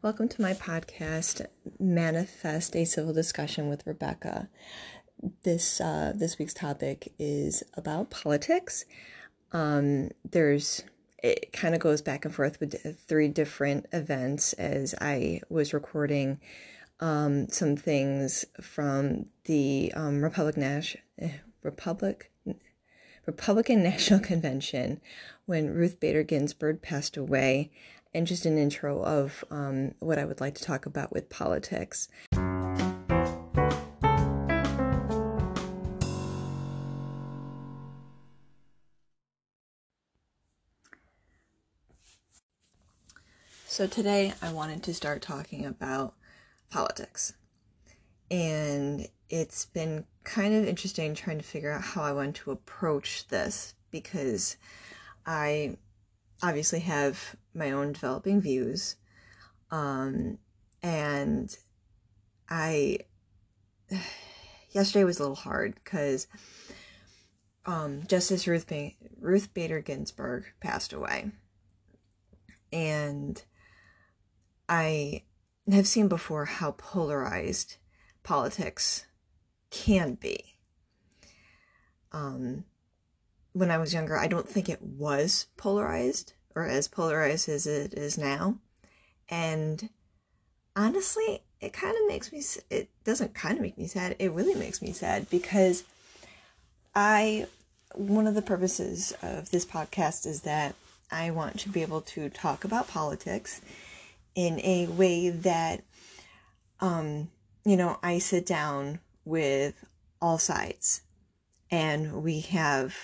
Welcome to my podcast, Manifest a Civil Discussion with Rebecca. This uh, this week's topic is about politics. Um, there's it kind of goes back and forth with three different events as I was recording um, some things from the um, Republic Nash Republic Republican National Convention when Ruth Bader Ginsburg passed away and just an intro of um, what I would like to talk about with politics. So, today I wanted to start talking about politics. And it's been kind of interesting trying to figure out how I want to approach this because I obviously have my own developing views. Um, and I, yesterday was a little hard because um, Justice Ruth, ba- Ruth Bader Ginsburg passed away. And I have seen before how polarized politics can be. Um, when I was younger, I don't think it was polarized or as polarized as it is now. And honestly, it kind of makes me, it doesn't kind of make me sad, it really makes me sad because I, one of the purposes of this podcast is that I want to be able to talk about politics in a way that, um, you know, I sit down with all sides and we have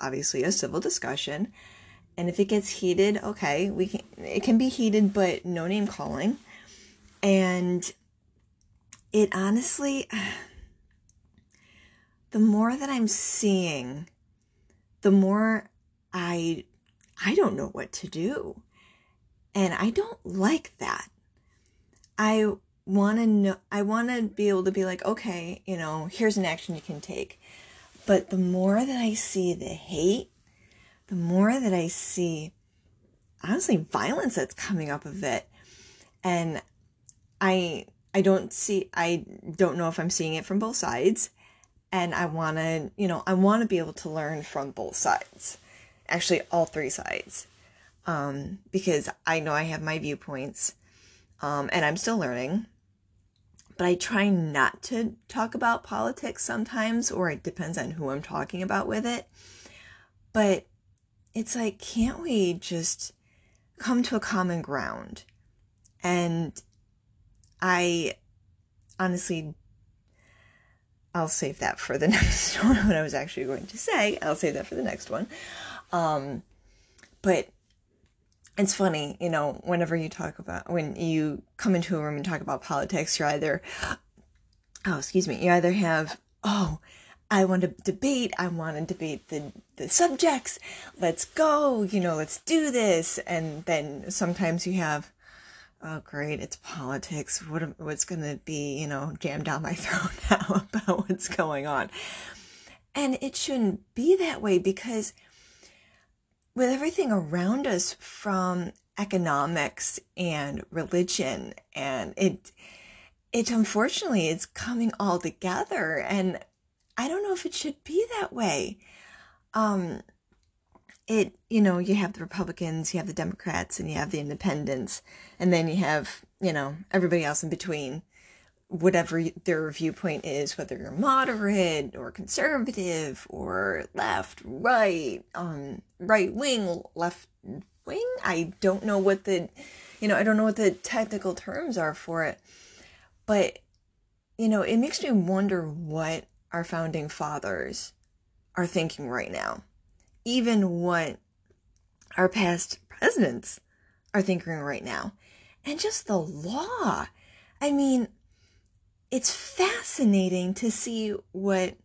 obviously a civil discussion. And if it gets heated, okay, we can it can be heated, but no name calling. And it honestly the more that I'm seeing, the more I I don't know what to do. And I don't like that. I want to know I want to be able to be like, okay, you know, here's an action you can take. But the more that I see the hate, the more that I see, honestly, violence that's coming up of it. And I, I don't see, I don't know if I'm seeing it from both sides. And I want to, you know, I want to be able to learn from both sides. Actually, all three sides. Um, because I know I have my viewpoints. Um, and I'm still learning but I try not to talk about politics sometimes, or it depends on who I'm talking about with it. But it's like, can't we just come to a common ground? And I honestly, I'll save that for the next one. What I was actually going to say, I'll save that for the next one. Um, but it's funny, you know, whenever you talk about when you come into a room and talk about politics, you're either oh, excuse me, you either have oh, I want to debate, I want to debate the the subjects. Let's go, you know, let's do this. And then sometimes you have oh great, it's politics. What what's going to be, you know, jammed down my throat now about what's going on. And it shouldn't be that way because with everything around us from economics and religion and it it unfortunately it's coming all together and i don't know if it should be that way um it you know you have the republicans you have the democrats and you have the independents and then you have you know everybody else in between whatever their viewpoint is, whether you're moderate or conservative or left, right, um, right wing, left wing. I don't know what the, you know, I don't know what the technical terms are for it, but you know, it makes me wonder what our founding fathers are thinking right now, even what our past presidents are thinking right now, and just the law. I mean, it's fascinating to see what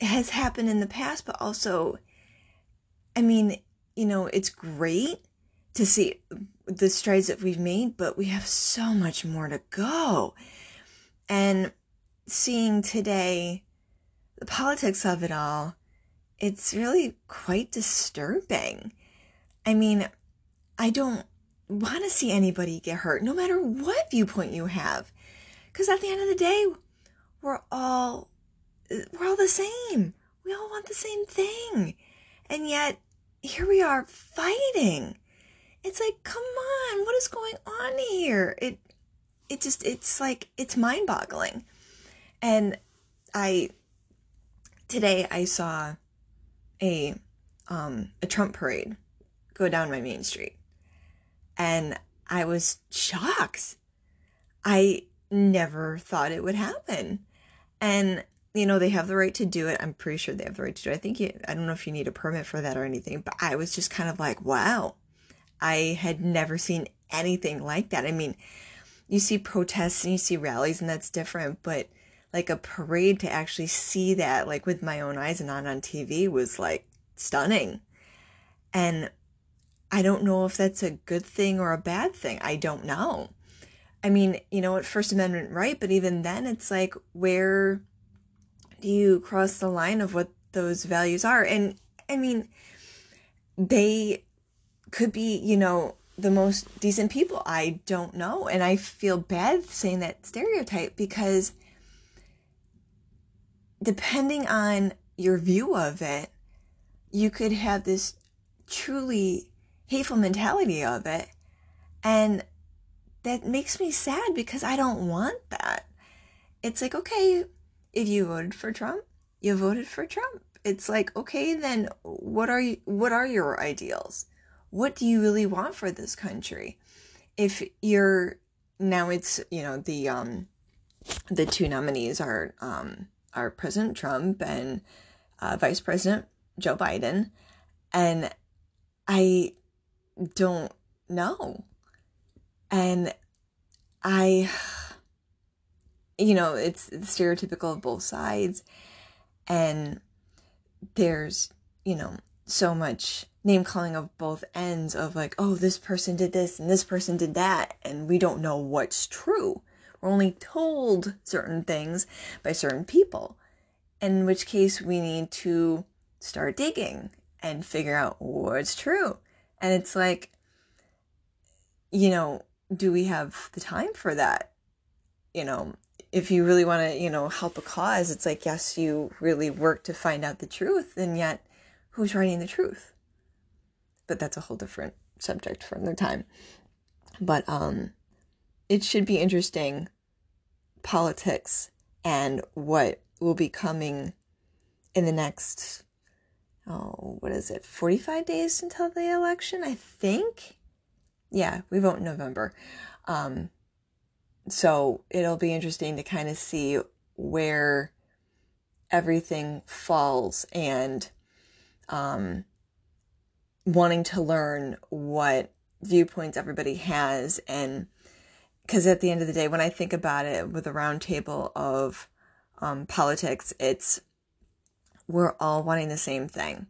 has happened in the past, but also, I mean, you know, it's great to see the strides that we've made, but we have so much more to go. And seeing today the politics of it all, it's really quite disturbing. I mean, I don't want to see anybody get hurt, no matter what viewpoint you have. Because at the end of the day, we're all we're all the same. We all want the same thing. And yet here we are fighting. It's like, come on, what is going on here? It it just it's like it's mind-boggling. And I today I saw a um a Trump parade go down my main street. And I was shocked. I never thought it would happen. And you know, they have the right to do it. I'm pretty sure they have the right to do it. I think you, I don't know if you need a permit for that or anything, but I was just kind of like, wow, I had never seen anything like that. I mean, you see protests and you see rallies and that's different, but like a parade to actually see that like with my own eyes and not on TV was like stunning. And I don't know if that's a good thing or a bad thing. I don't know. I mean, you know what, First Amendment right, but even then it's like where do you cross the line of what those values are? And I mean, they could be, you know, the most decent people. I don't know. And I feel bad saying that stereotype because depending on your view of it, you could have this truly hateful mentality of it. And that makes me sad because I don't want that. It's like, okay, if you voted for Trump, you voted for Trump. It's like, okay, then what are you, what are your ideals? What do you really want for this country? If you're now it's, you know, the um the two nominees are um are President Trump and uh, Vice President Joe Biden and I don't know. And I you know, it's stereotypical of both sides. And there's, you know, so much name calling of both ends of like, oh, this person did this and this person did that. And we don't know what's true. Only told certain things by certain people. In which case, we need to start digging and figure out what's true. And it's like, you know, do we have the time for that? You know, if you really want to, you know, help a cause, it's like, yes, you really work to find out the truth, and yet who's writing the truth? But that's a whole different subject for another time. But um, it should be interesting politics and what will be coming in the next oh what is it 45 days until the election i think? Yeah we vote in november. Um so it'll be interesting to kind of see where everything falls and um, wanting to learn what viewpoints everybody has and because at the end of the day when i think about it with a roundtable of um, politics it's we're all wanting the same thing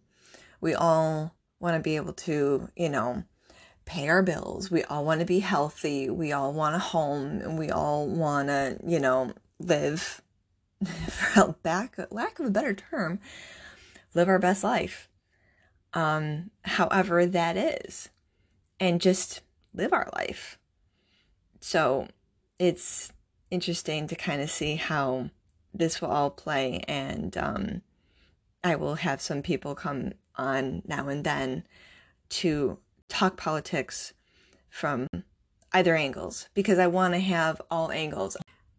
we all want to be able to you know pay our bills. We all want to be healthy. We all want a home and we all want to, you know, live, for back, lack of a better term, live our best life. Um, however that is, and just live our life. So it's interesting to kind of see how this will all play. And um, I will have some people come on now and then to talk politics from either angles because I want to have all angles.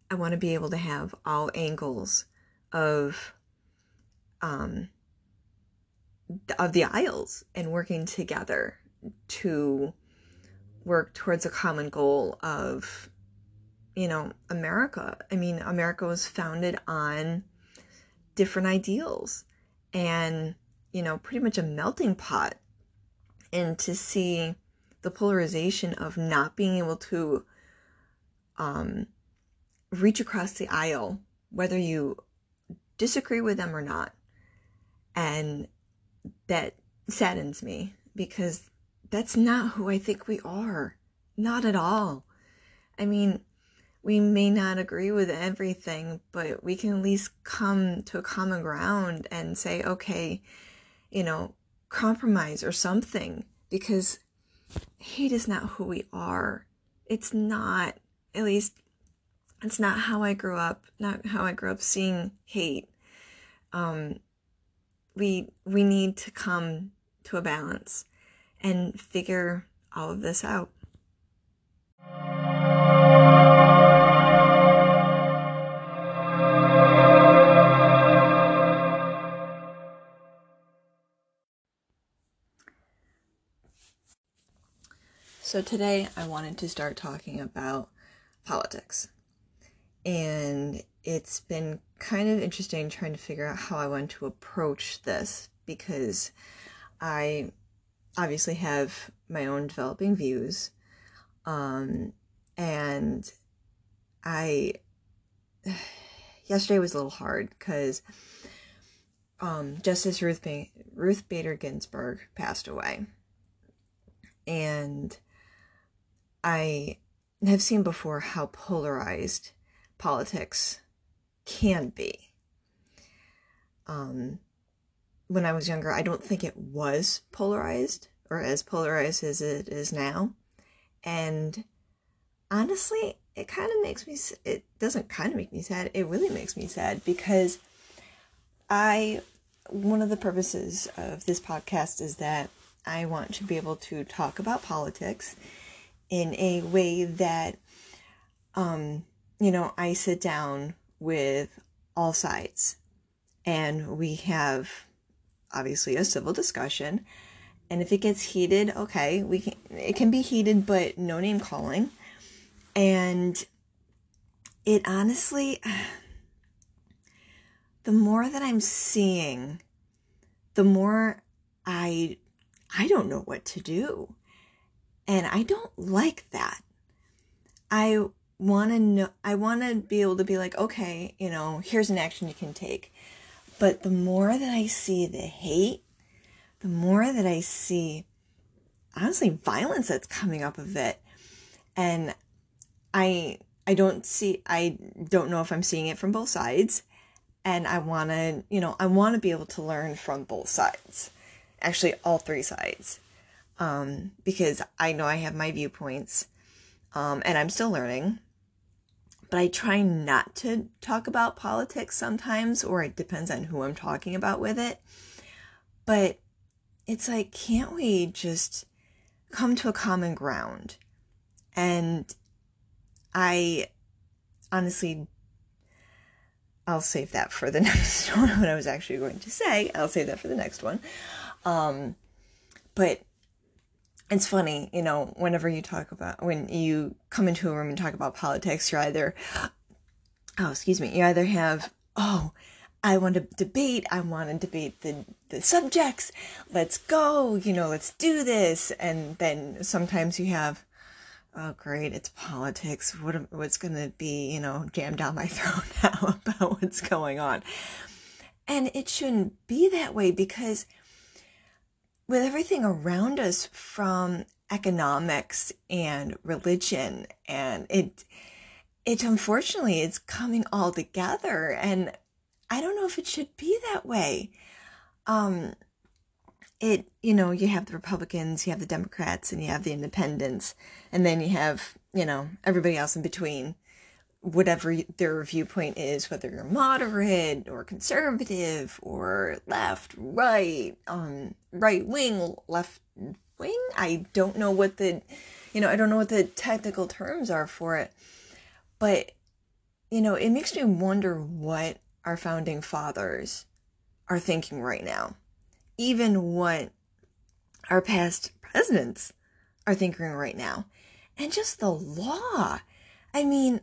I want to be able to have all angles of um of the aisles and working together to work towards a common goal of you know America. I mean, America was founded on different ideals and you know pretty much a melting pot and to see the polarization of not being able to um, reach across the aisle, whether you disagree with them or not. And that saddens me because that's not who I think we are. Not at all. I mean, we may not agree with everything, but we can at least come to a common ground and say, okay, you know, compromise or something because hate is not who we are. It's not, at least, it's not how I grew up, not how I grew up seeing hate. Um, we we need to come to a balance and figure all of this out. So today I wanted to start talking about politics. And it's been kind of interesting trying to figure out how I want to approach this because I obviously have my own developing views. Um, and I, yesterday was a little hard because um, Justice Ruth, ba- Ruth Bader Ginsburg passed away. And I have seen before how polarized politics can be. Um, when I was younger, I don't think it was polarized or as polarized as it is now. And honestly, it kind of makes me, it doesn't kind of make me sad, it really makes me sad because I, one of the purposes of this podcast is that I want to be able to talk about politics in a way that, um, you know, I sit down with all sides and we have obviously a civil discussion. And if it gets heated, okay, we can, it can be heated, but no name calling. And it honestly, the more that I'm seeing, the more I, I don't know what to do. And I don't like that. I want to know, I want to be able to be like, okay, you know, here's an action you can take. But the more that I see the hate, the more that I see, honestly, violence that's coming up of it. And I, I don't see, I don't know if I'm seeing it from both sides. And I want to, you know, I want to be able to learn from both sides. Actually, all three sides um, because I know I have my viewpoints um, and I'm still learning. But I try not to talk about politics sometimes, or it depends on who I'm talking about with it. But it's like, can't we just come to a common ground? And I honestly, I'll save that for the next one. What I was actually going to say, I'll save that for the next one. Um, but it's funny, you know, whenever you talk about, when you come into a room and talk about politics, you're either, oh, excuse me, you either have, oh, I want to debate, I want to debate the, the subjects, let's go, you know, let's do this. And then sometimes you have, oh, great, it's politics. What, what's going to be, you know, jammed down my throat now about what's going on? And it shouldn't be that way because with everything around us from economics and religion and it it unfortunately is coming all together and i don't know if it should be that way. Um it you know you have the republicans you have the democrats and you have the independents and then you have you know everybody else in between whatever their viewpoint is, whether you're moderate or conservative or left, right, um, right wing, left wing. I don't know what the, you know, I don't know what the technical terms are for it, but you know, it makes me wonder what our founding fathers are thinking right now, even what our past presidents are thinking right now, and just the law. I mean,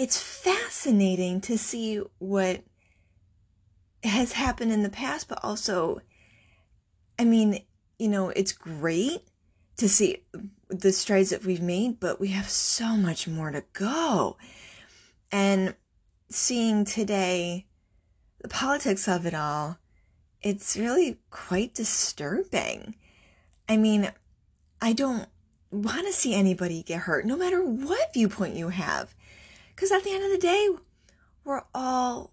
it's fascinating to see what has happened in the past, but also, I mean, you know, it's great to see the strides that we've made, but we have so much more to go. And seeing today the politics of it all, it's really quite disturbing. I mean, I don't want to see anybody get hurt, no matter what viewpoint you have. Because at the end of the day, we're all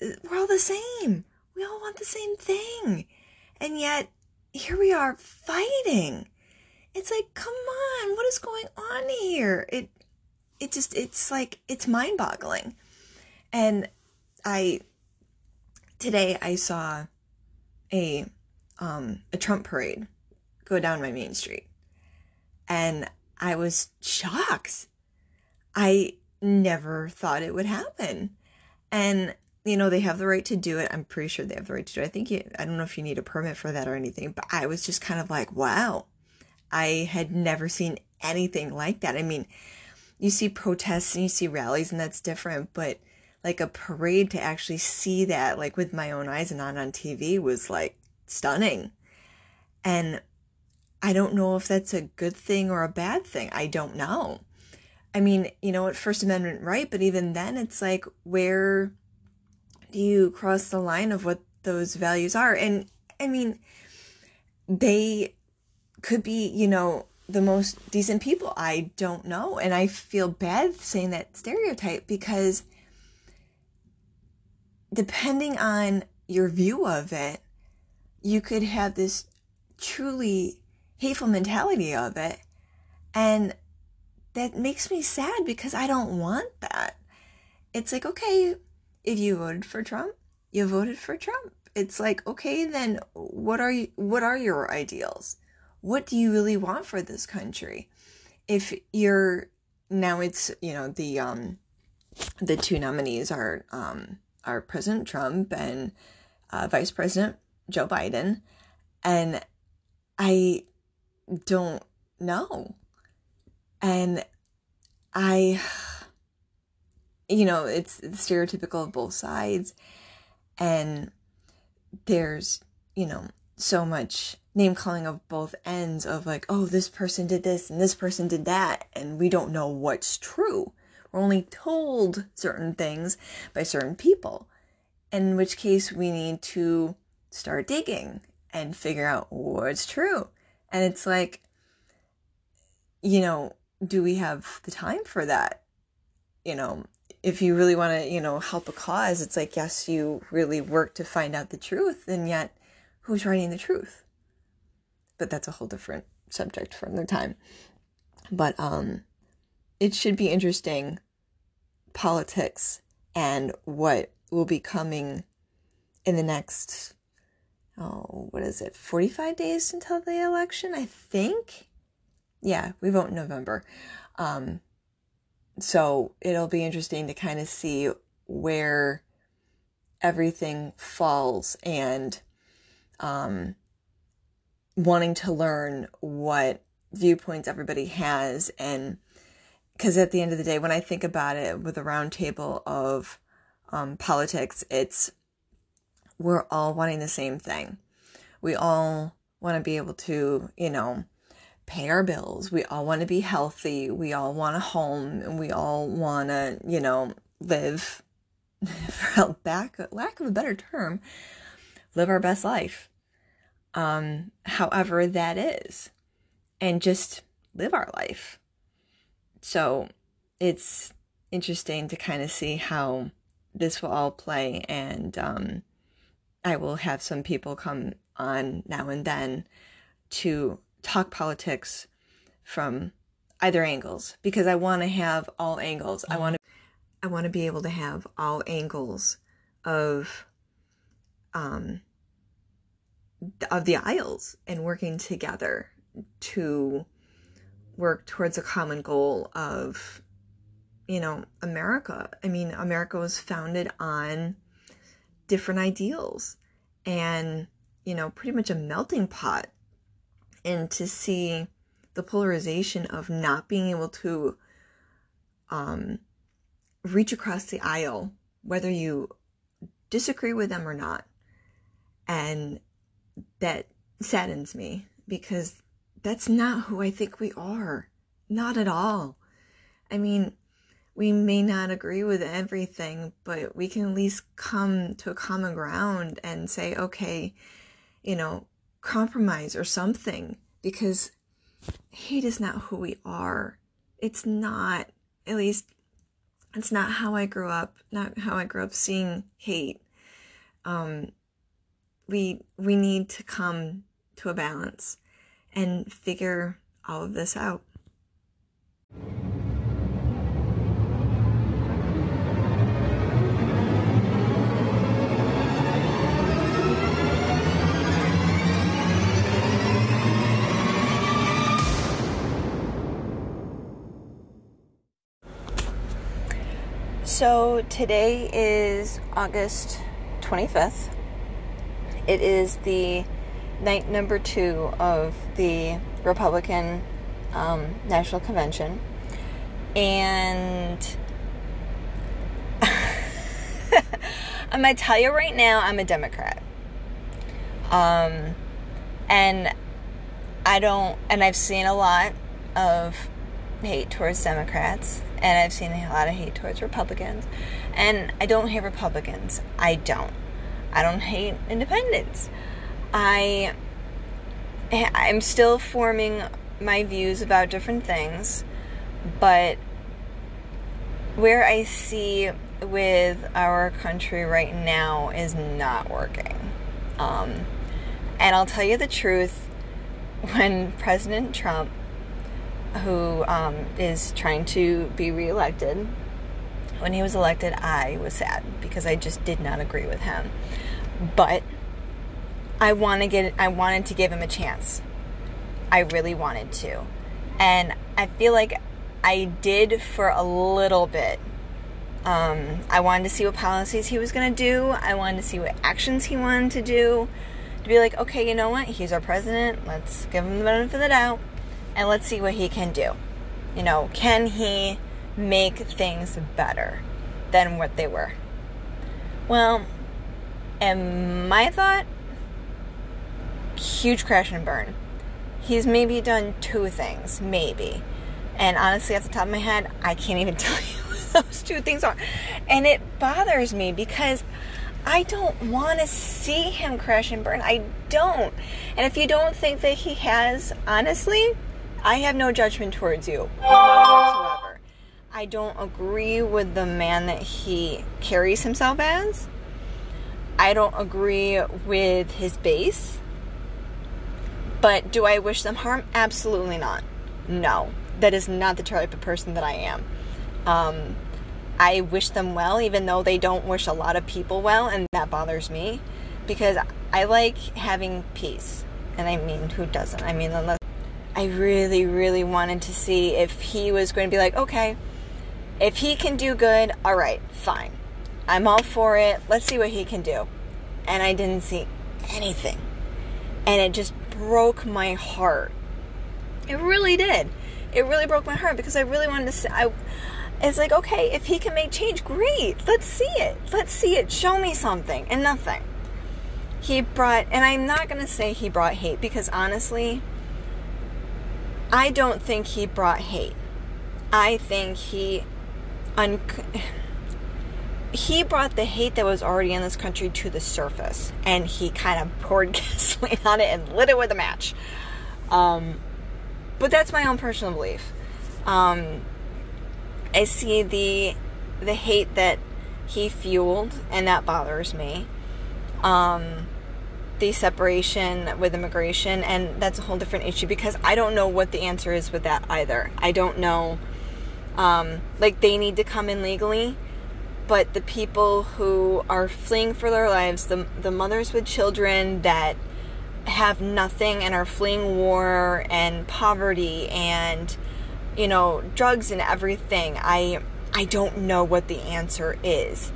we're all the same. We all want the same thing. And yet here we are fighting. It's like, come on, what is going on here? It it just it's like it's mind-boggling. And I today I saw a um a Trump parade go down my main street. And I was shocked. I never thought it would happen. And you know, they have the right to do it. I'm pretty sure they have the right to do it. I think you, I don't know if you need a permit for that or anything, but I was just kind of like, wow, I had never seen anything like that. I mean, you see protests and you see rallies and that's different, but like a parade to actually see that like with my own eyes and not on TV was like stunning. And I don't know if that's a good thing or a bad thing. I don't know. I mean, you know what, First Amendment right, but even then it's like where do you cross the line of what those values are? And I mean, they could be, you know, the most decent people. I don't know. And I feel bad saying that stereotype because depending on your view of it, you could have this truly hateful mentality of it. And that makes me sad because I don't want that. It's like, okay, if you voted for Trump, you voted for Trump. It's like, okay, then what are you what are your ideals? What do you really want for this country? If you're now it's, you know, the um the two nominees are um are President Trump and uh, Vice President Joe Biden and I don't know. And I you know, it's, stereotypical of both sides. And there's, you know, so much name calling of both ends of like, oh, this person did this and this person did that. And we don't know what's true. We're only told certain things by certain people. In which case, we need to start digging and figure out what's true. And it's like, you know, do we have the time for that? You know, if you really want to, you know, help a cause, it's like, yes, you really work to find out the truth, and yet who's writing the truth? But that's a whole different subject for another time. But um, it should be interesting politics and what will be coming in the next oh what is it 45 days until the election i think yeah we vote in november. Um so it'll be interesting to kind of see where everything falls and um, wanting to learn what viewpoints everybody has and because at the end of the day when i think about it with a roundtable of um, politics it's we're all wanting the same thing. We all want to be able to you know pay our bills. We all want to be healthy. We all want a home and we all want to, you know, live, for back, lack of a better term, live our best life. Um, however that is, and just live our life. So it's interesting to kind of see how this will all play. And um, I will have some people come on now and then to talk politics from either angles because I want to have all angles. I want to I want to be able to have all angles of um of the aisles and working together to work towards a common goal of you know America. I mean, America was founded on different ideals and you know, pretty much a melting pot and to see the polarization of not being able to um, reach across the aisle, whether you disagree with them or not. And that saddens me because that's not who I think we are. Not at all. I mean, we may not agree with everything, but we can at least come to a common ground and say, okay, you know, compromise or something because hate is not who we are. It's not, at least, it's not how I grew up, not how I grew up seeing hate. Um, we we need to come to a balance and figure all of this out. So today is August 25th. It is the night number two of the Republican um, National Convention. And I'm going to tell you right now, I'm a Democrat. Um, and I don't, and I've seen a lot of hate towards Democrats, and I've seen a lot of hate towards Republicans. And I don't hate Republicans. I don't. I don't hate independents. I I'm still forming my views about different things, but where I see with our country right now is not working. Um, and I'll tell you the truth when President Trump, who um, is trying to be reelected, when he was elected, I was sad because I just did not agree with him. But I want to get I wanted to give him a chance. I really wanted to. And I feel like I did for a little bit. Um, I wanted to see what policies he was going to do. I wanted to see what actions he wanted to do. To be like, okay, you know what? He's our president. Let's give him the benefit of the doubt and let's see what he can do. You know, can he make things better than what they were? Well, and my thought huge crash and burn. He's maybe done two things, maybe. And honestly, at the top of my head, I can't even tell you what those two things are. And it bothers me because I don't want to see him crash and burn. I don't. And if you don't think that he has, honestly, I have no judgment towards you whatsoever. I don't agree with the man that he carries himself as. I don't agree with his base. But do I wish them harm? Absolutely not. No, that is not the type of person that I am. Um, I wish them well, even though they don't wish a lot of people well, and that bothers me because I like having peace. And I mean, who doesn't? I mean, unless I really, really wanted to see if he was going to be like, okay, if he can do good, all right, fine. I'm all for it. Let's see what he can do. And I didn't see anything. And it just broke my heart. It really did. It really broke my heart because I really wanted to see. I, it's like, okay, if he can make change, great. Let's see it. Let's see it. Show me something. And nothing. He brought, and I'm not going to say he brought hate because honestly, I don't think he brought hate. I think he un- he brought the hate that was already in this country to the surface and he kind of poured gasoline on it and lit it with a match. Um, but that's my own personal belief. Um, I see the the hate that he fueled, and that bothers me. Um, the separation with immigration, and that's a whole different issue because I don't know what the answer is with that either. I don't know. Um, like they need to come in legally but the people who are fleeing for their lives, the, the mothers with children that have nothing and are fleeing war and poverty and you know drugs and everything i i don't know what the answer is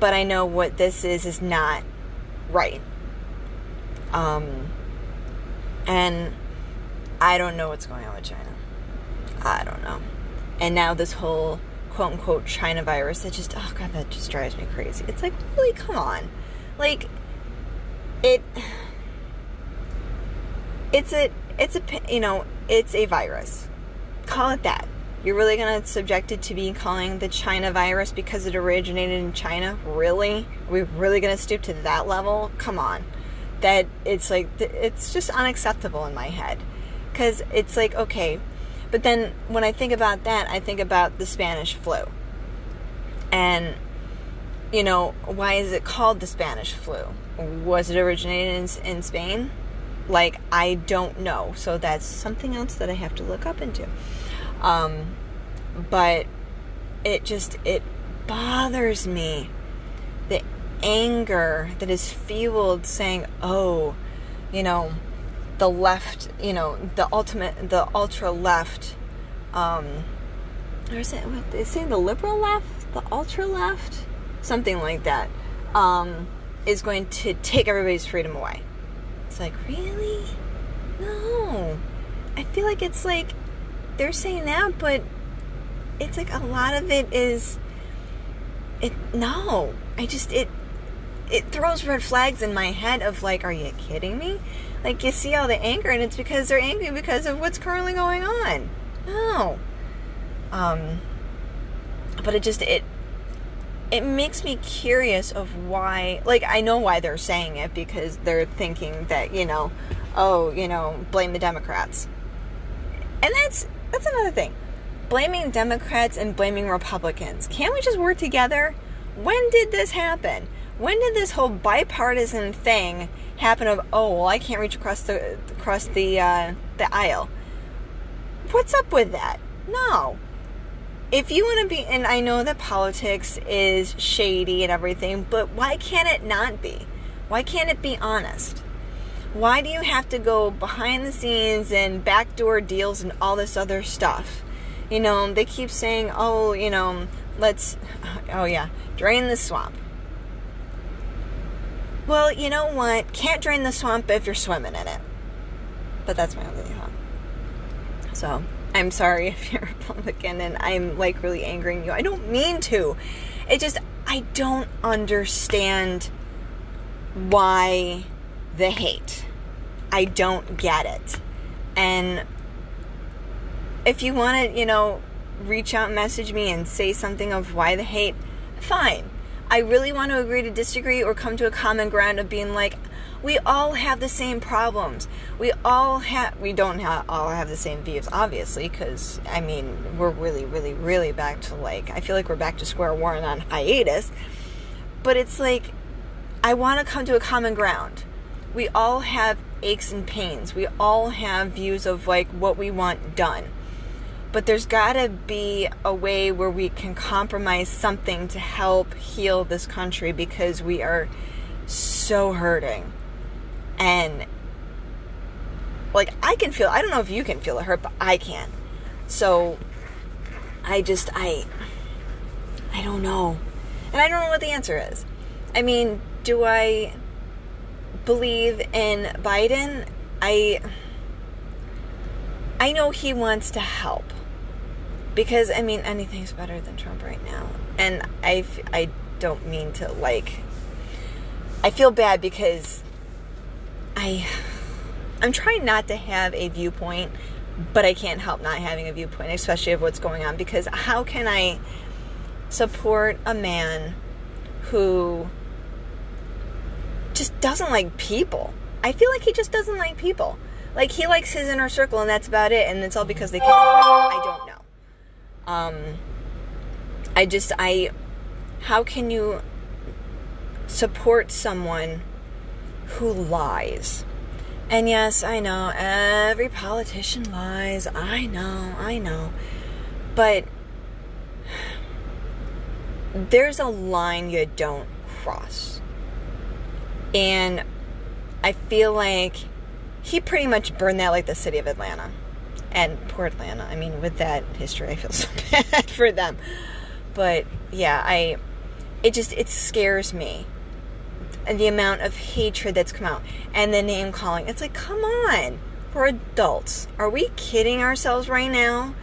but i know what this is is not right um and i don't know what's going on with china i don't know and now this whole quote unquote China virus that just, oh God, that just drives me crazy. It's like, really, come on. Like, it, it's a, it's a, you know, it's a virus. Call it that. You're really to subject it to being calling the China virus because it originated in China? Really? Are we really to stoop to that level? Come on. That it's like, it's just unacceptable in my head. Because it's like, okay, but then when I think about that, I think about the Spanish flu. And, you know, why is it called the Spanish flu? Was it originated in, in Spain? Like, I don't know. So that's something else that I have to look up into. Um, but it just, it bothers me. Anger that is fueled saying, oh, you know, the left, you know, the ultimate, the ultra left, um, or is it, they say the liberal left, the ultra left, something like that, um, is going to take everybody's freedom away. It's like, really? No. I feel like it's like they're saying that, but it's like a lot of it is it no. I just it it throws red flags in my head of like, are you kidding me? Like you see all the anger and it's because they're angry because of what's currently going on. No. Um but it just it it makes me curious of why like I know why they're saying it because they're thinking that, you know, oh, you know, blame the Democrats. And that's that's another thing. Blaming Democrats and blaming Republicans. Can't we just work together? When did this happen? When did this whole bipartisan thing happen of oh, well, I can't reach across the across the uh, the aisle? What's up with that? No if you want to be, and I know that politics is shady and everything, but why can't it not be? Why can't it be honest? Why do you have to go behind the scenes and backdoor deals and all this other stuff? You know, they keep saying, oh, you know, let's, oh yeah, drain the swamp. Well, you know what? Can't drain the swamp if you're swimming in it. But that's my only thought. So, I'm sorry if you're Republican and I'm like really angering you. I don't mean to. It just, I don't understand why the hate. I don't get it. And if you want to, you know, reach out, and message me, and say something of why the hate, fine. I really want to agree to disagree or come to a common ground of being like, we all have the same problems. We all have, we don't have, all have the same views, obviously, because, I mean, we're really, really, really back to like, I feel like we're back to square one on hiatus. But it's like, I want to come to a common ground. We all have aches and pains. We all have views of like what we want done. But there's got to be a way where we can compromise something to help heal this country because we are so hurting and like I can feel I don't know if you can feel the hurt, but I can. So I just I I don't know. And I don't know what the answer is. I mean, do I believe in Biden? I I know he wants to help. Because I mean, anything's better than Trump right now. And I I don't mean to like I feel bad because I I'm trying not to have a viewpoint, but I can't help not having a viewpoint, especially of what's going on because how can I support a man who just doesn't like people? I feel like he just doesn't like people. Like he likes his inner circle and that's about it and it's all because they can't I don't know. Um I just I how can you support someone who lies. And yes, I know every politician lies. I know, I know. But there's a line you don't cross. And I feel like he pretty much burned that like the city of Atlanta. And poor Atlanta. I mean, with that history, I feel so bad for them. But yeah, I it just it scares me the amount of hatred that's come out and the name calling. It's like, come on, we're adults. Are we kidding ourselves right now?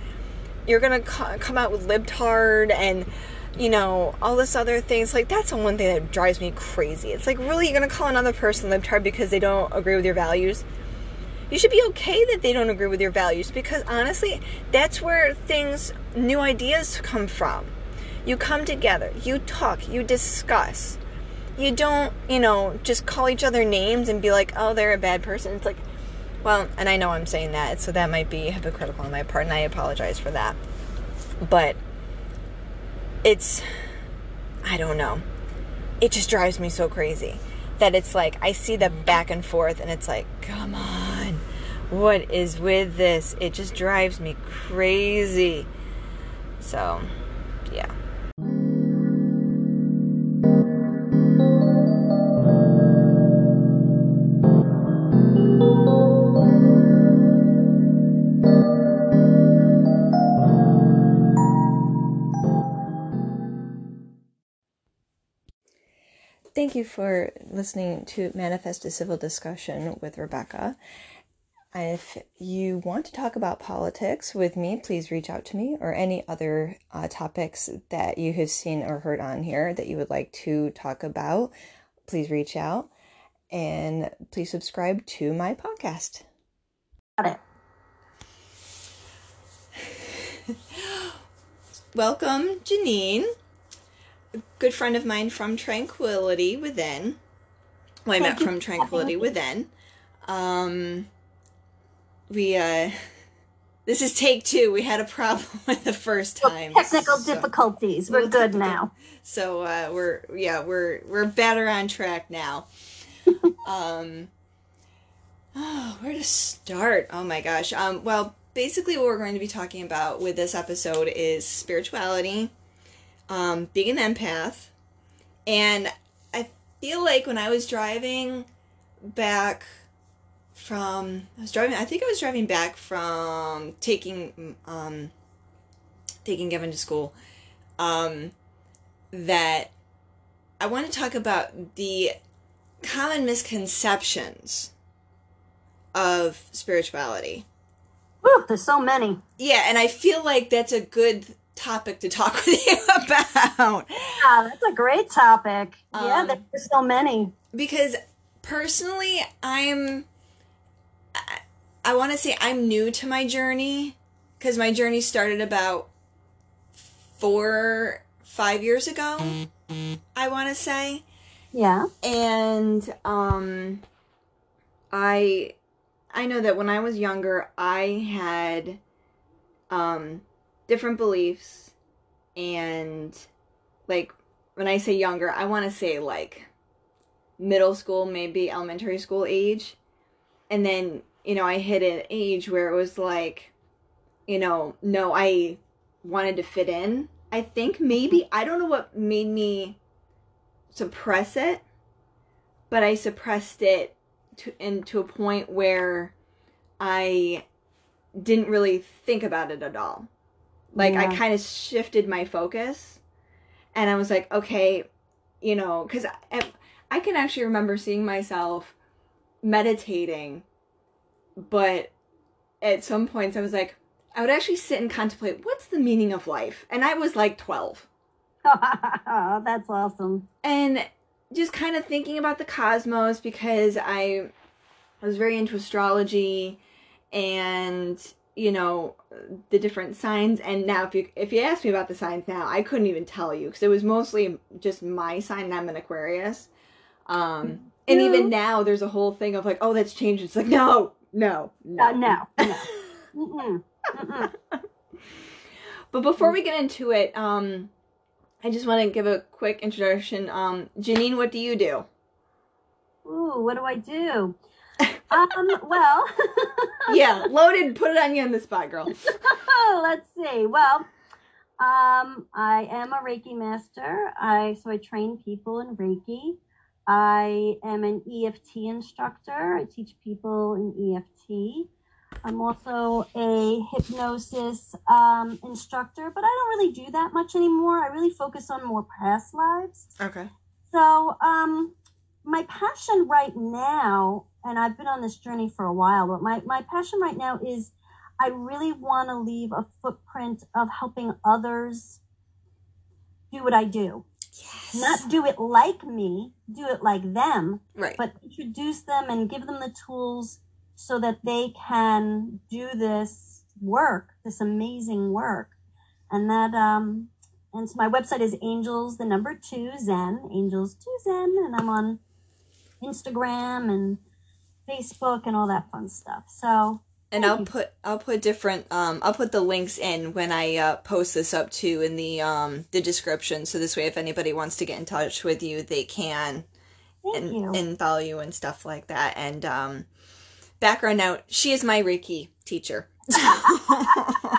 You're gonna come out with libtard and you know all this other things. Like that's the one thing that drives me crazy. It's like, really, you're gonna call another person libtard because they don't agree with your values? You should be okay that they don't agree with your values because honestly, that's where things, new ideas come from. You come together, you talk, you discuss you don't, you know, just call each other names and be like, oh, they're a bad person. It's like, well, and I know I'm saying that, so that might be hypocritical on my part, and I apologize for that. But it's, I don't know. It just drives me so crazy. that it's like I see the back and forth and it's like, come on, what is with this? It just drives me crazy. So, yeah. Thank you for listening to Manifest a Civil Discussion with Rebecca. If you want to talk about politics with me, please reach out to me or any other uh, topics that you have seen or heard on here that you would like to talk about. Please reach out and please subscribe to my podcast. Got it. Welcome, Janine a good friend of mine from Tranquility Within. Well, I met from Tranquility Within. Um, we uh, this is take two. We had a problem with the first time. Well, technical so, difficulties. We're good now. So uh, we're yeah we're we're better on track now. um, oh, where to start? Oh my gosh. Um, well, basically, what we're going to be talking about with this episode is spirituality um, being an empath, and I feel like when I was driving back from, I was driving. I think I was driving back from taking um, taking Kevin to school. Um, that I want to talk about the common misconceptions of spirituality. Woo, there's so many. Yeah, and I feel like that's a good topic to talk with you about. Yeah, that's a great topic. Um, yeah, there's so many. Because personally, I'm. I, want to say I'm new to my journey because my journey started about four, five years ago. I want to say. Yeah. And um, I, I know that when I was younger, I had, um, different beliefs and like when I say younger, I want to say like middle school, maybe elementary school age. And then, you know, I hit an age where it was like, you know, no, I wanted to fit in. I think maybe, I don't know what made me suppress it, but I suppressed it to, into a point where I didn't really think about it at all. Like yeah. I kind of shifted my focus and I was like, okay, you know, cuz I, I can actually remember seeing myself meditating but at some points I was like I would actually sit and contemplate what's the meaning of life? And I was like 12. That's awesome. And just kind of thinking about the cosmos because I I was very into astrology and you know the different signs. And now if you if you ask me about the signs now i couldn't even tell you because it was mostly just my sign and i'm an aquarius. Um and even now there's a whole thing of like oh that's changed. It's like no no no uh, no, no. Mm-mm. Mm-mm. but before we get into it um i just want to give a quick introduction um janine what do you do ooh what do i do um, well. yeah, loaded. Put it on you on the spot, girl. Let's see. Well, um, I am a Reiki master. I so I train people in Reiki. I am an EFT instructor. I teach people in EFT. I'm also a hypnosis um, instructor, but I don't really do that much anymore. I really focus on more past lives. Okay. So, um, my passion right now and I've been on this journey for a while, but my, my passion right now is I really want to leave a footprint of helping others do what I do. Yes. Not do it like me, do it like them, right. but introduce them and give them the tools so that they can do this work, this amazing work. And that, um, and so my website is angels, the number two Zen, angels two Zen, and I'm on Instagram and Facebook and all that fun stuff. So and I'll put I'll put different um I'll put the links in when I uh, post this up too in the um the description so this way if anybody wants to get in touch with you they can Thank and, you. and follow you and stuff like that. And um, background note: she is my Reiki teacher. and I,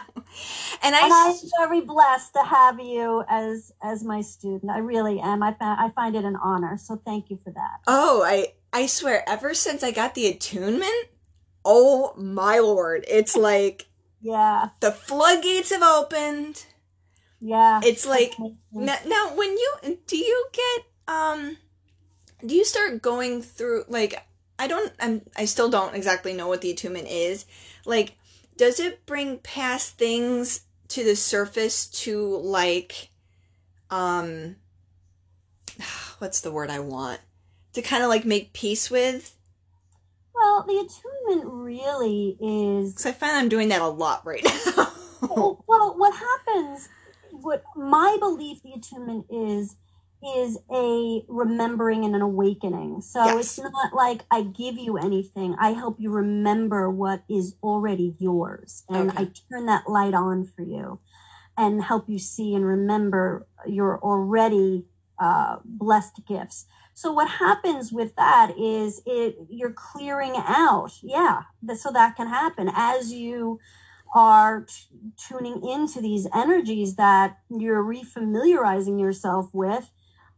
and I'm very blessed to have you as as my student. I really am. I find I find it an honor. So thank you for that. oh, I I swear, ever since I got the attunement, oh my lord, it's like Yeah, the floodgates have opened. yeah. It's like now, now when you do you get um do you start going through like I don't I'm I still don't exactly know what the attunement is. Like does it bring past things to the surface to like um what's the word I want? To kind of like make peace with? Well, the attunement really is Cuz I find I'm doing that a lot right now. well, well, what happens, what my belief the attunement is, is a remembering and an awakening. So Yes. it's not like I give you anything. I help you remember what is already yours. And Okay. I turn that light on for you and help you see and remember your already uh, blessed gifts. So what happens with that is it you're clearing out. Yeah, so that can happen as you are t- tuning into these energies that you're refamiliarizing yourself with,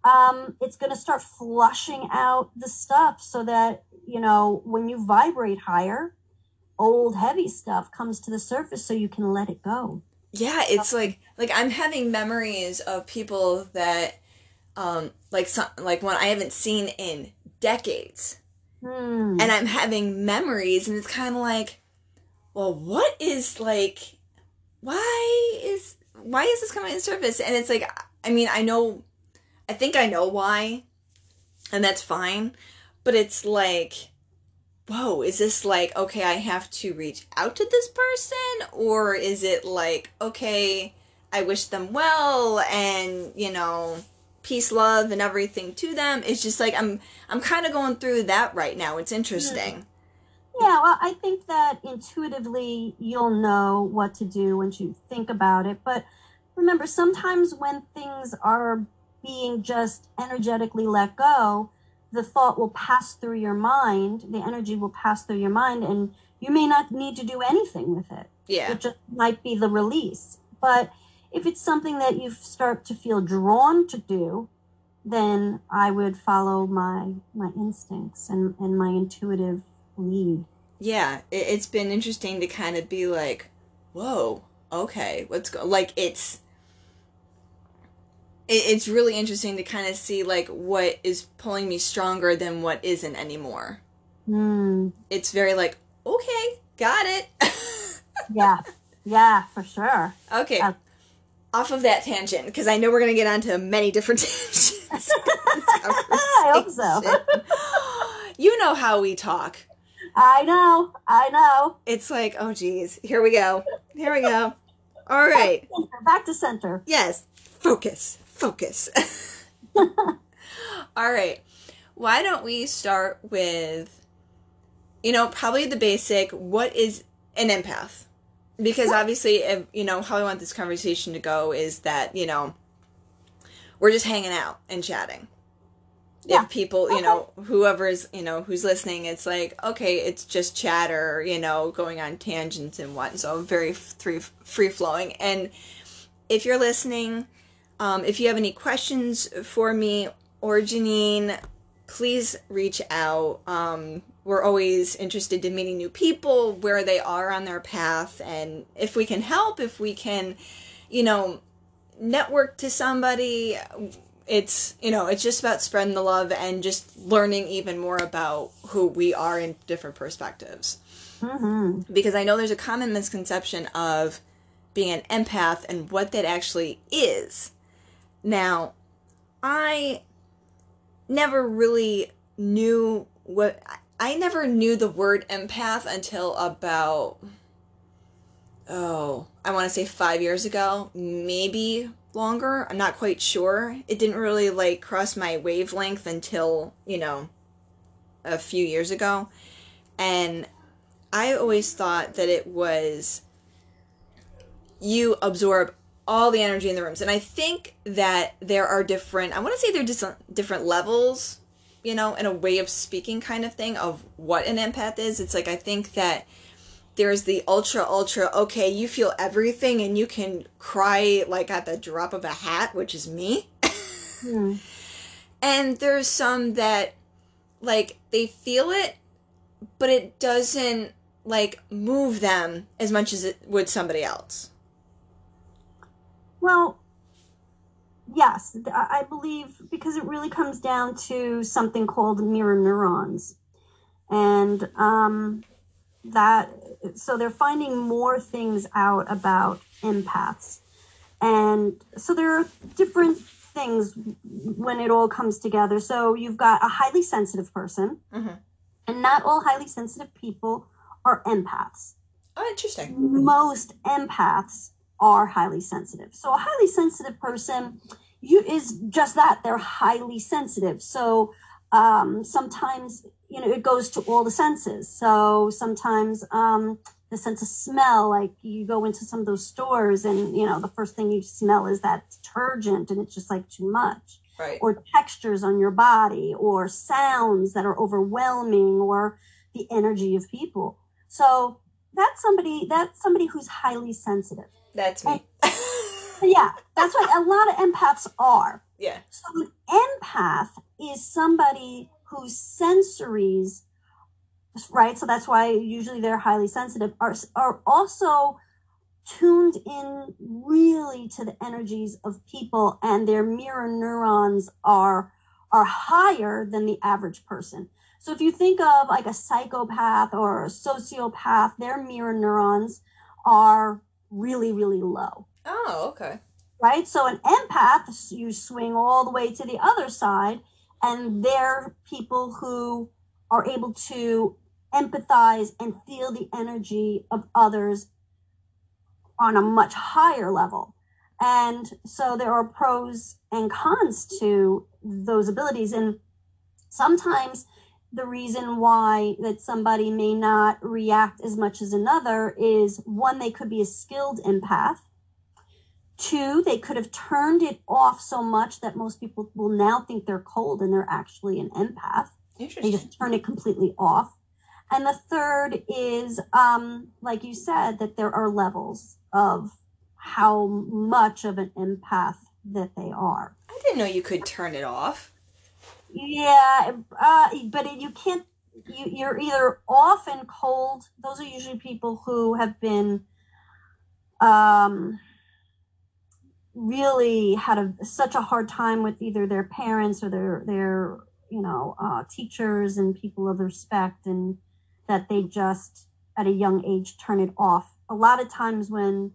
um, it's going to start flushing out the stuff so that, you know, when you vibrate higher, old heavy stuff comes to the surface so you can let it go. Yeah, it's like like I'm having memories of people that um like some like one I haven't seen in decades. Hmm. And I'm having memories and it's kind of like well, what is like why is why is this coming to surface? And it's like I mean, I know I think I know why and that's fine, but it's like whoa, is this like, okay, I have to reach out to this person? Or is it like, okay, I wish them well and, you know, peace, love, and everything to them? It's just like, I'm, I'm kind of going through that right now. It's interesting. Yeah, well, I think that intuitively you'll know what to do once you think about it. But remember, sometimes when things are being just energetically let go, the thought will pass through your mind, the energy will pass through your mind, and you may not need to do anything with it. Yeah. It just might be the release. But if it's something that you start to feel drawn to do, then I would follow my my instincts and, and my intuitive lead. Yeah. It, it's been interesting to kind of be like, whoa, okay, let's go. Like, it's, it, it's really interesting to kind of see like what is pulling me stronger than what isn't anymore. Hmm. It's very like, okay, got it. Yeah. Yeah, for sure. okay. Off of that tangent, because I know we're going to get onto many different tangents. I hope so. you know how we talk. I know. I know. It's like, oh geez, here we go. Here we go. All right. Back to center. Yes. Focus. Focus. All right. Why don't we start with, you know, probably the basic what is an empath? Because obviously, if, you know, how I want this conversation to go is that, you know, we're just hanging out and chatting. Yeah. If people, you know, whoever's, you know, who's listening, it's like, okay, it's just chatter, you know, going on tangents and what. So very free, free flowing. And if you're listening, um, if you have any questions for me or Janine, please reach out. Um, we're always interested in meeting new people, where they are on their path, and if we can help, if we can, you know, network to somebody. It's you know it's just about spreading the love and just learning even more about who we are in different perspectives hmm because I know there's a common misconception of being an empath and what that actually is. Now, I never really knew what I never knew the word empath until about oh, I want to say 5 years ago, maybe longer. I'm not quite sure. It didn't really like cross my wavelength until, you know, a few years ago. And I always thought that it was you absorb all the energy in the rooms. And I think that there are different, I want to say there are different levels you know, in a way of speaking kind of thing of what an empath is. It's like I think that there's the ultra ultra okay, you feel everything and you can cry like at the drop of a hat, which is me. Hmm. And there's some that like they feel it but it doesn't like move them as much as it would somebody else. Well, yes, I believe because it really comes down to something called mirror neurons. And um, that, so they're finding more things out about empaths. And so there are different things when it all comes together. So you've got a highly sensitive person, Mhm. and not all highly sensitive people are empaths Oh, interesting. most empaths are highly sensitive. So a highly sensitive person you is just that they're highly sensitive. So um, sometimes you know it goes to all the senses. So sometimes um, the sense of smell, like you go into some of those stores and you know the first thing you smell is that detergent, and it's just like too much Right. or textures on your body or sounds that are overwhelming or the energy of people so that's somebody that's somebody who's highly sensitive That's me. yeah that's what a lot of empaths are yeah. so an empath is somebody whose sensories right so that's why usually they're highly sensitive are, are also tuned in really to the energies of people and their mirror neurons are are higher than the average person so if you think of like a psychopath or a sociopath their mirror neurons are really really low Oh, okay. right? So an empath, you swing all the way to the other side, and they're people who are able to empathize and feel the energy of others on a much higher level. And so there are pros and cons to those abilities. And sometimes the reason why that somebody may not react as much as another is one, they could be a skilled empath. Two, they could have turned it off so much that most people will now think they're cold and they're actually an empath. They just turn it completely off. And the third is, um, like you said, that there are levels of how much of an empath that they are. I didn't know you could turn it off. Yeah, uh, but it, you can't. You, you're either off and cold. Those are usually people who have been, um, really had a such a hard time with either their parents or their their you know uh, teachers and people of respect, and that they just at a young age turn it off. A lot of times when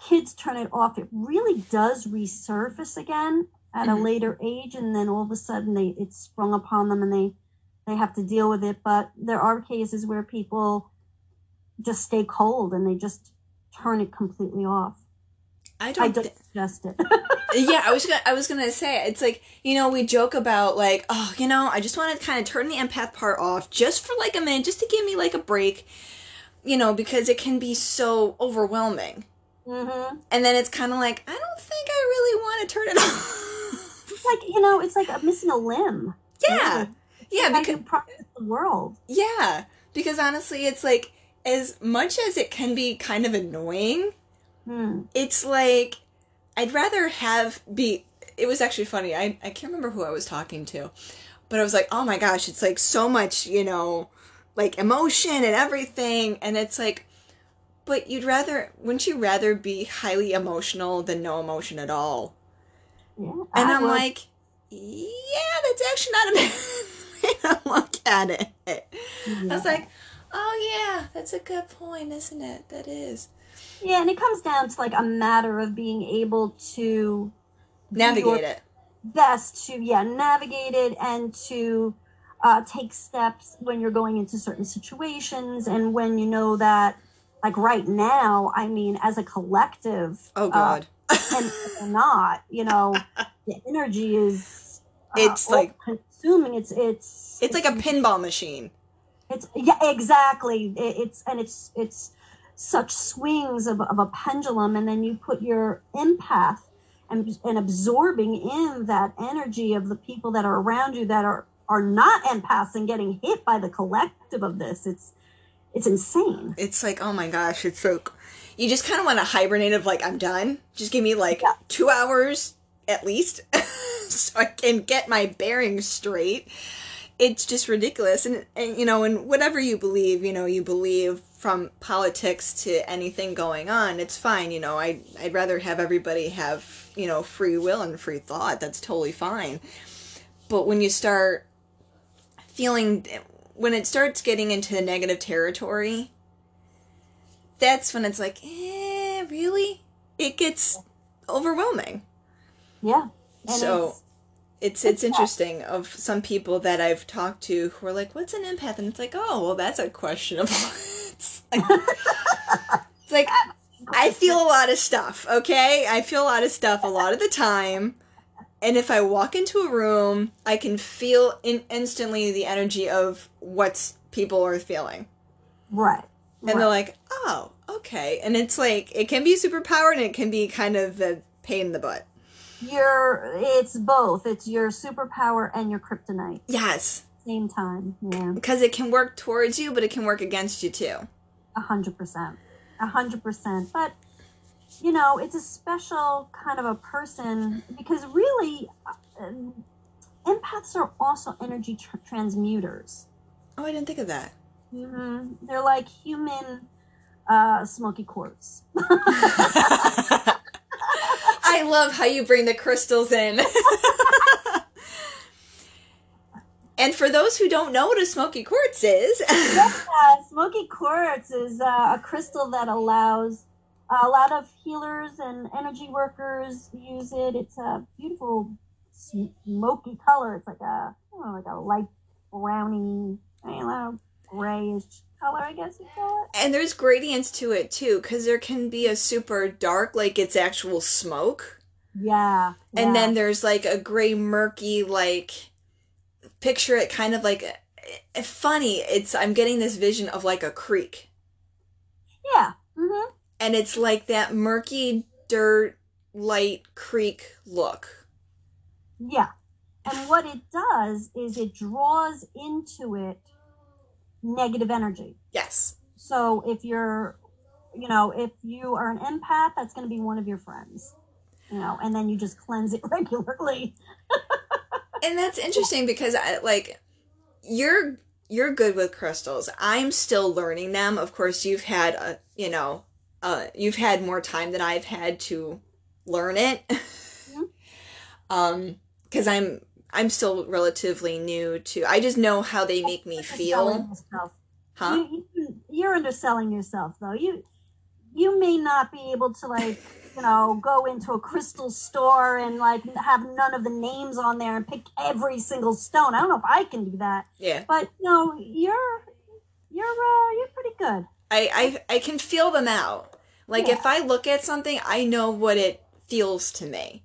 kids turn it off, it really does resurface again at Mhm. a later age, and then all of a sudden they it's sprung upon them and they they have to deal with it. But there are cases where people just stay cold and they just turn it completely off. I I don't. don't thi- suggest it. yeah, I was gonna. I was gonna say it's like you know we joke about like oh you know I just want to kind of turn the empath part off just for like a minute just to give me like a break, you know because it can be so overwhelming. hmm And then it's kind of like I don't think I really want to turn it off. It's like you know, it's like missing a limb. yeah, yeah, How because the world. yeah, because honestly, it's like as much as it can be kind of annoying. Hmm. it's like I'd rather have be it was actually funny. I I can't remember who I was talking to. But I was like, "Oh my gosh, it's like so much, you know, like emotion and everything." And it's like but you'd rather wouldn't you rather be highly emotional than no emotion at all? Yeah. And I I'm would. like, "Yeah, that's actually not a bad way to look at it." I was like, "Oh yeah, that's a good point, isn't it? That is." yeah, and it comes down to like a matter of being able to Navigate it. best to yeah navigate it and to uh, take steps when you're going into certain situations and when you know that like right now i mean as a collective Oh uh, god. And not you know the energy is uh, It's like- consuming it's it's It's like a pinball machine. it's yeah exactly It- it's and it's it's such swings of, of a pendulum and then you put your empath and, and absorbing in that energy of the people that are around you that are are not empaths and getting hit by the collective of this. It's it's insane. It's like, oh my gosh, it's so. You just kind of want to hibernate of like, I'm done. Just give me like Yeah. two hours at least so I can get my bearings straight. It's just ridiculous. And, and, you know, and whatever you believe, you know, you believe from politics to anything going on, it's fine. You know, I, I'd rather have everybody have, you know, free will and free thought. That's totally fine. But when you start feeling when it starts getting into the negative territory, that's when it's like, eh, really? It gets overwhelming. Yeah. So it's- it's it's interesting of some people that I've talked to who are like, "What's an empath?" And it's like, "Oh, well, that's a questionable." it's like, it's like I feel a lot of stuff. Okay, I feel a lot of stuff a lot of the time. And if I walk into a room, I can feel in- instantly the energy of what people are feeling. right. And right. they're like, oh, okay. And it's like, it can be superpower and it can be kind of a pain in the butt. Your it's both. It's your superpower and your kryptonite. Yes. Same time. Yeah. Because it can work towards you, but it can work against you too. A hundred percent. A hundred percent. But you know, it's a special kind of a person because really, uh, empaths are also energy tr- transmuters. Oh, I didn't think of that. Hmm They're like human uh, smoky quartz. I love how you bring the crystals in. and for those who don't know what a smoky quartz is, yeah, smoky quartz is uh, a crystal that allows a lot of healers and energy workers use it. It's a beautiful smoky color. It's like a know, like a light browny, I don't know, grayish color, I guess you call it. and there's gradients to it too, because there can be a super dark, like it's actual smoke. Yeah. And yeah. then there's like a gray, murky, like picture it kind of like eh, funny. It's I'm getting this vision of like a creek, yeah. Mm-hmm. and it's like that murky dirt light creek look. Yeah. And what it does is it draws into it negative energy. Yes. So if you're, you know, if you are an empath, that's going to be one of your friends, you know, and then you just cleanse it regularly. and that's interesting because I like you're you're good with crystals. I'm still learning them. Of course, you've had a you know uh you've had more time than I've had to learn it. um, because I'm I'm still relatively new to. I just know how they make me feel. Huh? You, you, you're underselling yourself, though. You you may not be able to like you know go into a crystal store and like have none of the names on there and pick every single stone. I don't know if I can do that, Yeah. but no, you're you're uh, you're pretty good. I, I I can feel them out. Like Yeah. if I look at something, I know what it feels to me.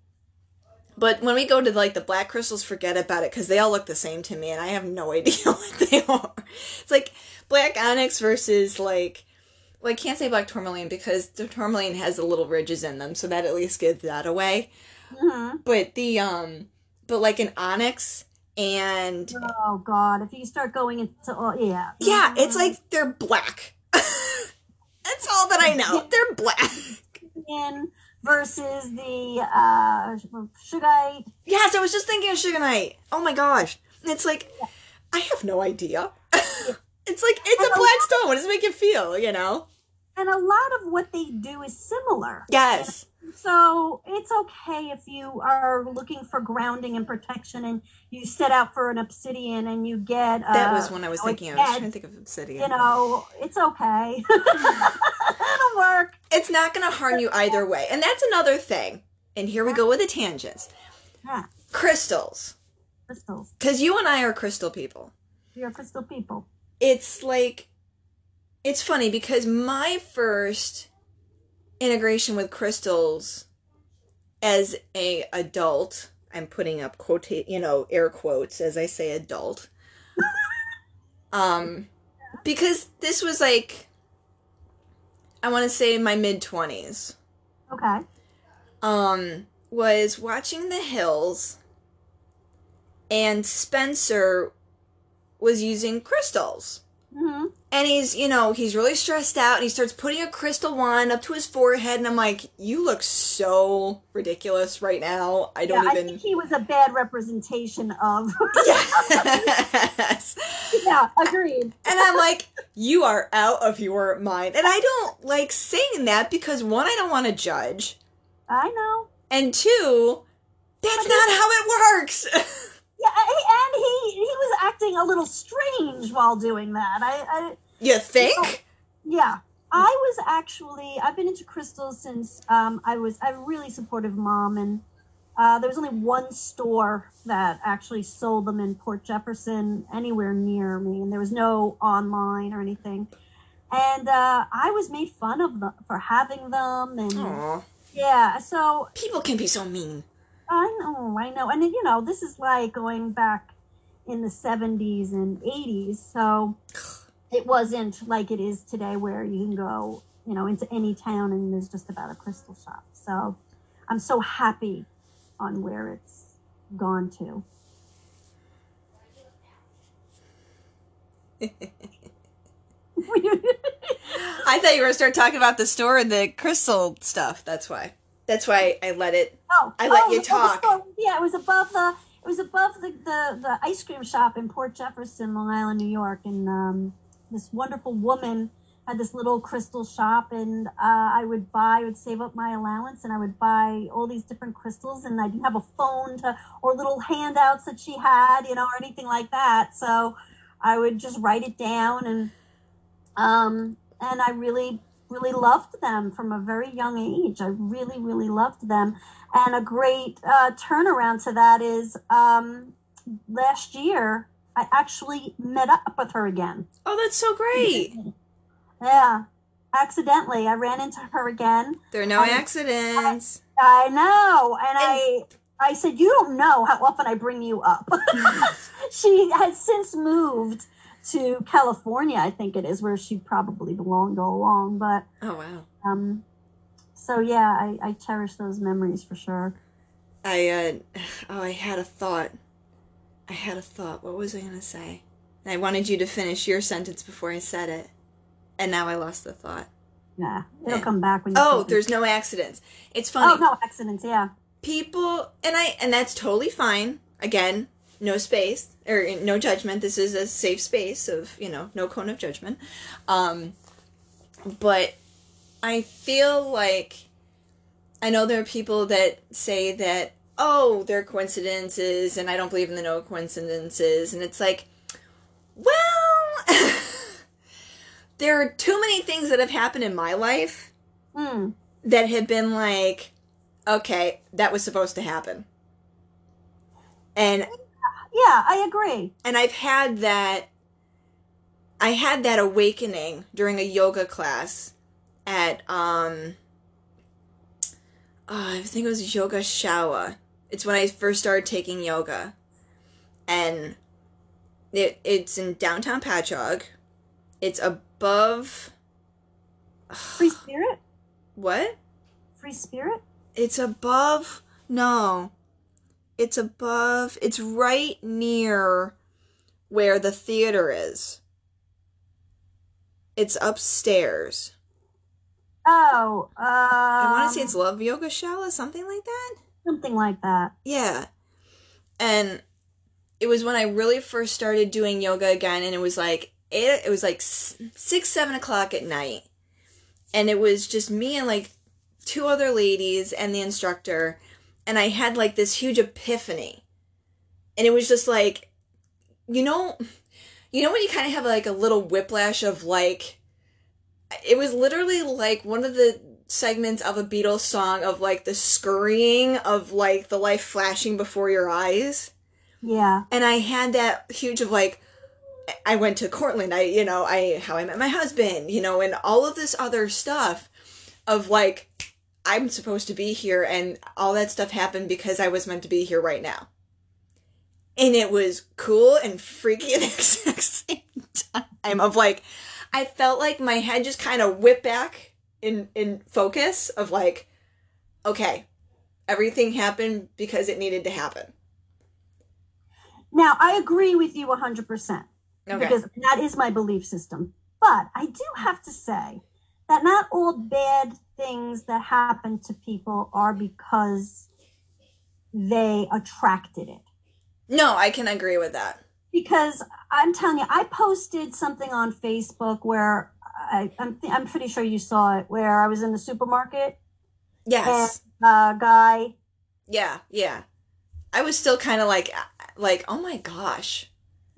But when we go to like the black crystals, forget about it because they all look the same to me, and I have no idea what they are. It's like black onyx versus like, well, I can't say black tourmaline because the tourmaline has the little ridges in them, so that at least gives that away. hmm But the um, but like an onyx and Oh God! If you start going into oh yeah yeah, it's Mhm. like they're black. That's all that I know. They're black. in versus the uh Shungite. Yes, I was just thinking of Sugar Knight. Oh my gosh. It's like, I have no idea. it's like, it's a black stone. What does it make you feel, you know? And a lot of what they do is similar. Yes. So it's okay if you are looking for grounding and protection and you set out for an obsidian and you get uh, That was one I was you know, thinking of. I was trying to think of Obsidian. You know, it's okay. It'll work. It's not going to harm you either way. And that's another thing. And here we go with the tangents. Yeah. Crystals. Crystals. Because you and I are crystal people. We are crystal people. It's like, it's funny because my first integration with crystals as a adult i'm putting up quote you know air quotes as i say adult um because this was like i want to say my mid 20s Okay. um was watching the hills and Spencer was using crystals. Hmm And he's, you know, he's really stressed out and he starts putting a crystal wand up to his forehead. And I'm like, you look so ridiculous right now. I don't I even. think he was a bad representation of. yes. yeah, agreed. And I'm like, you are out of your mind. And I don't like saying that because one, I don't want to judge. I know. And two, that's not how it works. Yeah, and he he was acting a little strange while doing that. I, I you think? yeah. I was actually I've been into crystals since um, I was a really supportive mom, and uh, there was only one store that actually sold them in Port Jefferson, anywhere near me, and there was no online or anything. And uh, I was made fun of them for having them, and Aw, yeah. So people can be so mean. I know, I know. And, you know, this is like going back in the 70s and 80s. So it wasn't like it is today where you can go, you know, into any town and there's just about a crystal shop. So I'm so happy on where it's gone to. I thought you were going to start talking about the store and the crystal stuff. That's why. That's why I let it. Oh, I let oh, you talk. yeah, it was above the it was above the, the, the ice cream shop in Port Jefferson, Long Island, New York, and um, this wonderful woman had this little crystal shop, and uh, I would buy, I would save up my allowance, and I would buy all these different crystals, and I didn't have a phone to or little handouts that she had, you know, or anything like that, so I would just write it down, and um, and I really really loved them from a very young age. I really, really loved them. And a great uh, turnaround to that is um, last year, I actually met up with her again. Oh, that's so great. Yeah. Accidentally, I ran into her again. There are no I- accidents. I know. And I. I said, You don't know how often I bring you up. she has since moved to California, I think it is, where she probably belonged all along. But Oh, wow. Um, so yeah, I, I cherish those memories for sure. I, uh, oh, I had a thought. I had a thought. What was I going to say? And I wanted you to finish your sentence before I said it. And now I lost the thought. Yeah, it'll Yeah. come back when you. Oh, there's no accidents. It's funny. Oh no accidents. Yeah. people and i and that's totally fine again no space or no judgment this is a safe space of you know no cone of judgment um but i feel like i know there are people that say that oh there are coincidences and i don't believe in the no coincidences and it's like well there are too many things that have happened in my life Hmm. that have been like, okay, that was supposed to happen. And Yeah, I agree. and I've had that I had that awakening during a yoga class at um oh, I think it was Yoga Shala. It's when I first started taking yoga. And it it's in downtown Patchogue. It's above Free spirit. what? Free spirit. It's above. No. It's above. It's right near where the theater is. It's upstairs. Oh, uh, I want Um, to say it's Love Yoga Shala, something like that. something like that. Yeah. And it was when I really first started doing yoga again, and it was like eight, it was like six, seven o'clock at night, and it was just me and like two other ladies and the instructor, and I had like this huge epiphany, and it was just like, you know, you know when you kind of have like a little whiplash of like, it was literally like one of the segments of a Beatles song of like the scurrying of like the life flashing before your eyes. Yeah. And I had that huge of like I went to Cortland, I you know, I how I met my husband, you know, and all of this other stuff of like I'm supposed to be here and all that stuff happened because I was meant to be here right now. And it was cool and freaky at the exact same time of like I felt like my head just kind of whipped back in in focus of like okay, everything happened because it needed to happen. Now, I agree with you 100% Okay. because that is my belief system. But I do have to say that not all bad things that happen to people are because they attracted it. no, I can agree with that. Because I'm telling you, I posted something on Facebook where I, I'm, I'm pretty sure you saw it, where I was in the supermarket Yes. a uh, guy Yeah, yeah. I was still kind of like, like, oh my gosh.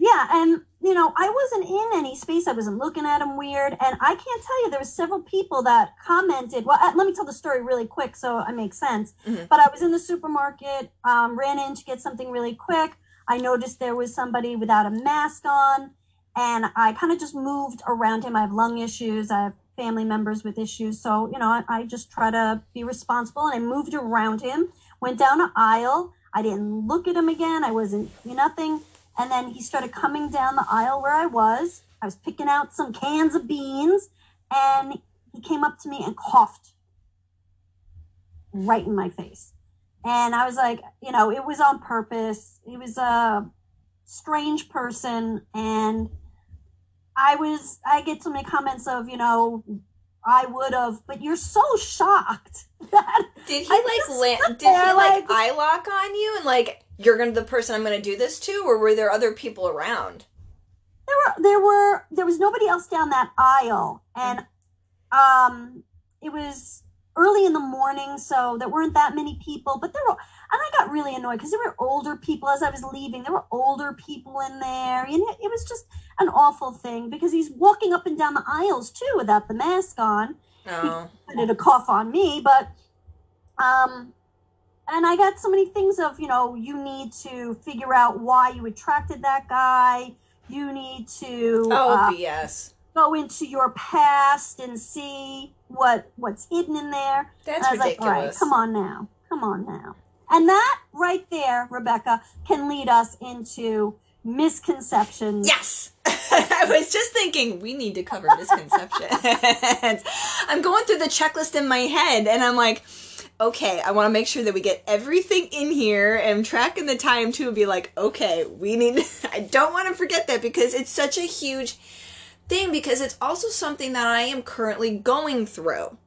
Yeah, and you know, I wasn't in any space. I wasn't looking at him weird, and I can't tell you there were several people that commented. Well, uh, let me tell the story really quick so it makes sense. Mhm. But I was in the supermarket, um, ran in to get something really quick. I noticed there was somebody without a mask on, and I kind of just moved around him. I have lung issues. I have family members with issues, so you know, I, I just try to be responsible, and I moved around him. Went down an aisle. I didn't look at him again. I wasn't nothing. And then he started coming down the aisle where I was. I was picking out some cans of beans, and he came up to me and coughed right in my face. And I was like, you know, it was on purpose. He was a strange person, and I was, I get so many comments of, you know, I would have, but you're so shocked that Did he I like land? Did he like like- eye lock on you and like you're gonna the person I'm gonna do this to, or were there other people around? there were there were there was nobody else down that aisle. And um it was early in the morning so there weren't that many people but there were and i got really annoyed because there were older people as i was leaving. There were older people in there and it, it was just an awful thing because he's walking up and down the aisles too without the mask on. Oh, to cough on me, but um and I got so many things of, you know, you need to figure out why you attracted that guy. You need to oh, uh, BS. go into your past and see what what's hidden in there. That's was like, right, ridiculous. come on now. Come on now. And that right there, Rebecca, can lead us into misconceptions. Yes. I was just thinking we need to cover misconceptions. I'm going through the checklist in my head and I'm like, okay, I want to make sure that we get everything in here and tracking the time too and be like, okay, we need I don't want to forget that because it's such a huge thing because it's also something that I am currently going through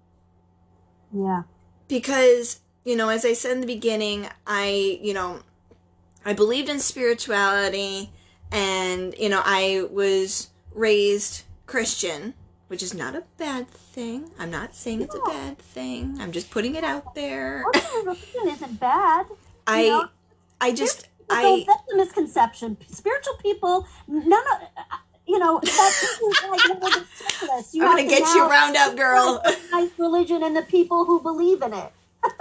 Yeah. because you know as i said in the beginning i you know i believed in spirituality and you know i was raised christian which is not a bad thing i'm not saying it's a bad thing i'm just putting it out there religion isn't bad. i know, i just i that's a misconception. Spiritual people, none of, you know, that's like one of the checklists. You i'm gonna get you round up girl recognize religion and the people who believe in it.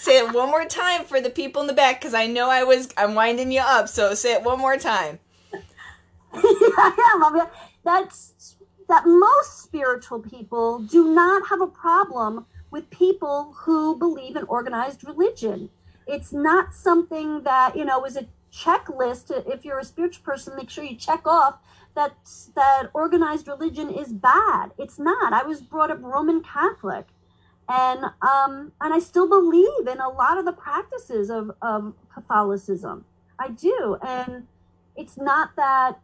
say it one more time for the people in the back because i know i was i'm winding you up so say it one more time mean, that's that most spiritual people do not have a problem with people who believe in organized religion. It's not something that you know is a checklist. If you're a spiritual person, make sure you check off that that organized religion is bad. It's not. I was brought up Roman Catholic, and um, and I still believe in a lot of the practices of of Catholicism. I do, and it's not that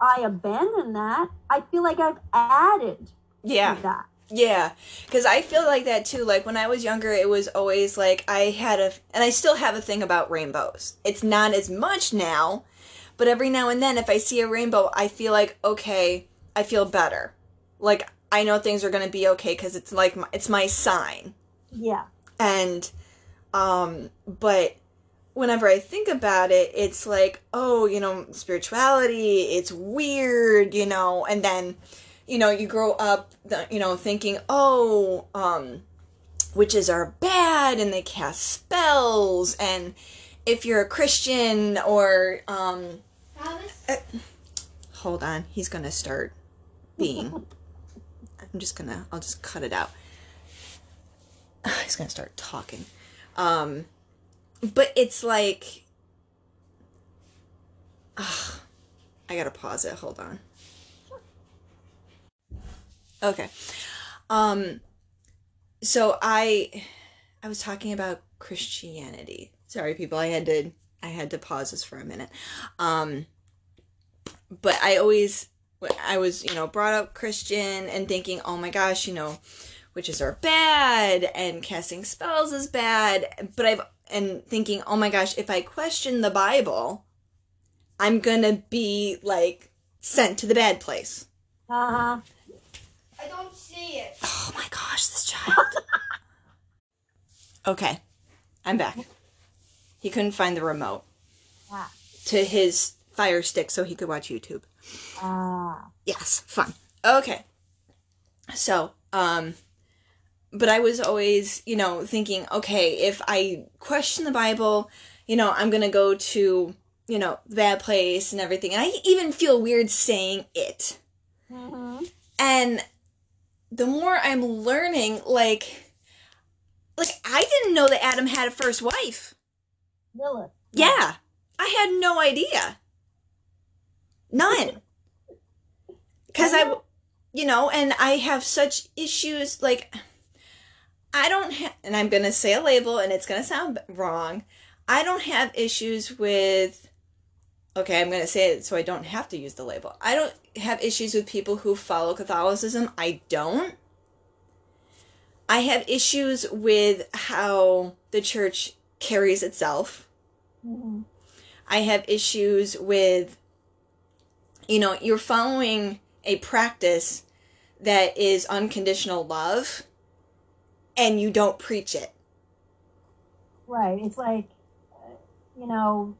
I abandon that. I feel like I've added yeah to that. Yeah, because I feel like that too. Like when I was younger, it was always like I had a, and I still have a thing about rainbows. It's not as much now, but every now and then, if I see a rainbow, I feel like okay, I feel better. Like I know things are gonna be okay because it's like my, it's my sign. Yeah. And, um, but whenever I think about it, it's like, oh, you know, spirituality, it's weird, you know, and then, you know, you grow up, you know, thinking, oh, um, witches are bad and they cast spells, and if you're a Christian or, um, hold on, he's gonna start being. I'm just gonna, I'll just cut it out. He's gonna start talking. Um, but it's like, Ugh, I gotta pause it. Hold on. Okay. Um, so I, I was talking about Christianity. Sorry, people. I had to I had to pause this for a minute. Um, but I always, I was, you know, brought up Christian and thinking, oh my gosh, you know, witches are bad and casting spells is bad. But I've, and thinking, oh my gosh, if I question the Bible, I'm gonna be like sent to the bad place. Uh huh. I don't see it. Oh my gosh, this child. okay, I'm back. He couldn't find the remote Ah. to his fire stick so he could watch YouTube. Ah. Yes, fun. Okay. So, um, but I was always, you know, thinking, okay, if I question the Bible, you know, I'm gonna go to, you know, the bad place and everything. And I even feel weird saying it. Mm-hmm. And the more I'm learning, like, like I didn't know that Adam had a first wife. Lilith. Yeah, I had no idea. None. Because I, you know, and I have such issues. Like, I don't have, and I'm going to say a label and it's going to sound wrong. I don't have issues with, okay, I'm going to say it so I don't have to use the label. I don't have issues with people who follow Catholicism. I don't. I have issues with how the church carries itself. Mhm. I have issues with, you know, you're following a practice that is unconditional love and you don't preach it. Right. It's like, you know,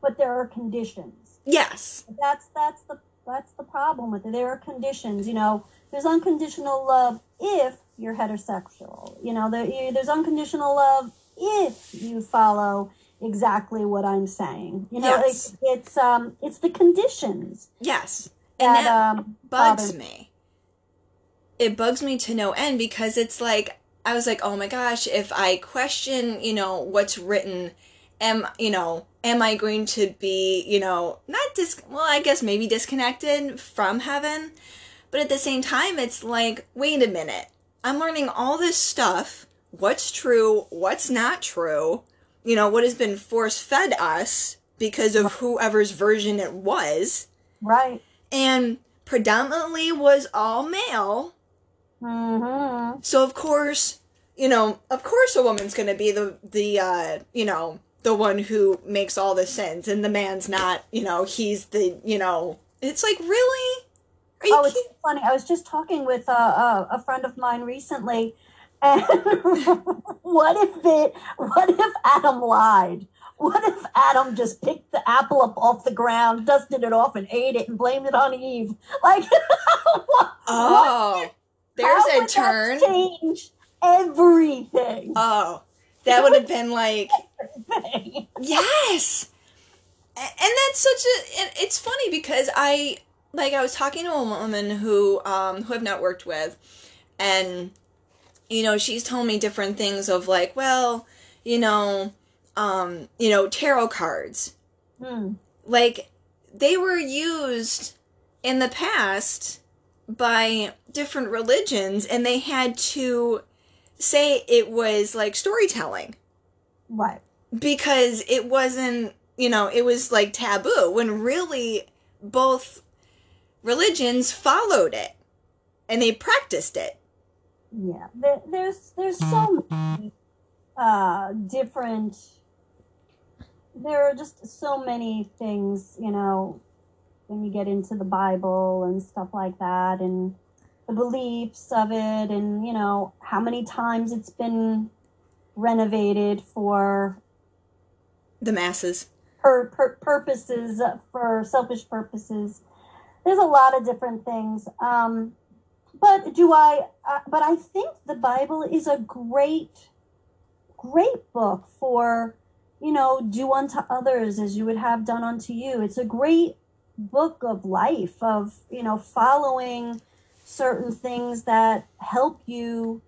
but there are conditions. Yes. That's that's the that's the problem with it. There are conditions. You know, there's unconditional love if you're heterosexual. You know, there, you- there's unconditional love if you follow exactly what I'm saying. You know, Yes. it's it's um it's the conditions Yes. And that, that um bugs me. It bugs me to no end because it's like, I was like, oh my gosh, if I question, you know, what's written, am, you know, am I going to be, you know, not dis, well, I guess maybe disconnected from heaven. But at the same time, it's like, wait a minute. I'm learning all this stuff. What's true? What's not true? You know, what has been force fed us because of whoever's version it was Right. and predominantly was all male. Mm-hmm. So of course, you know, of course a woman's going to be the the uh, you know, the one who makes all the sins and the man's not, you know, he's the, you know, it's like really? Are you Oh, it's funny. I was just talking with uh, uh, a friend of mine recently, and what if it? What if Adam lied? What if Adam just picked the apple up off the ground, dusted it off, and ate it, and blamed it on Eve? Like, what- Oh. There's how a turn. Change everything. Oh. That would have been like Yes. And that's such a it's funny because I like I was talking to a woman who um who I've not worked with and you know, she's told me different things of like, well, you know, um, you know, tarot cards. Hmm. Like they were used in the past by different religions and they had to say it was like storytelling Right. because it wasn't you know it was like taboo when really both religions followed it and they practiced it Yeah, there, there's there's so many uh, different. There are just so many things, you know, when you get into the Bible and stuff like that, and the beliefs of it, and you know how many times it's been renovated for the masses per, per purposes for selfish purposes. There's a lot of different things. Um, but do I? Uh, but I think the Bible is a great, great book for you know do unto others as you would have done unto you. It's a great book of life of you know following certain things that help you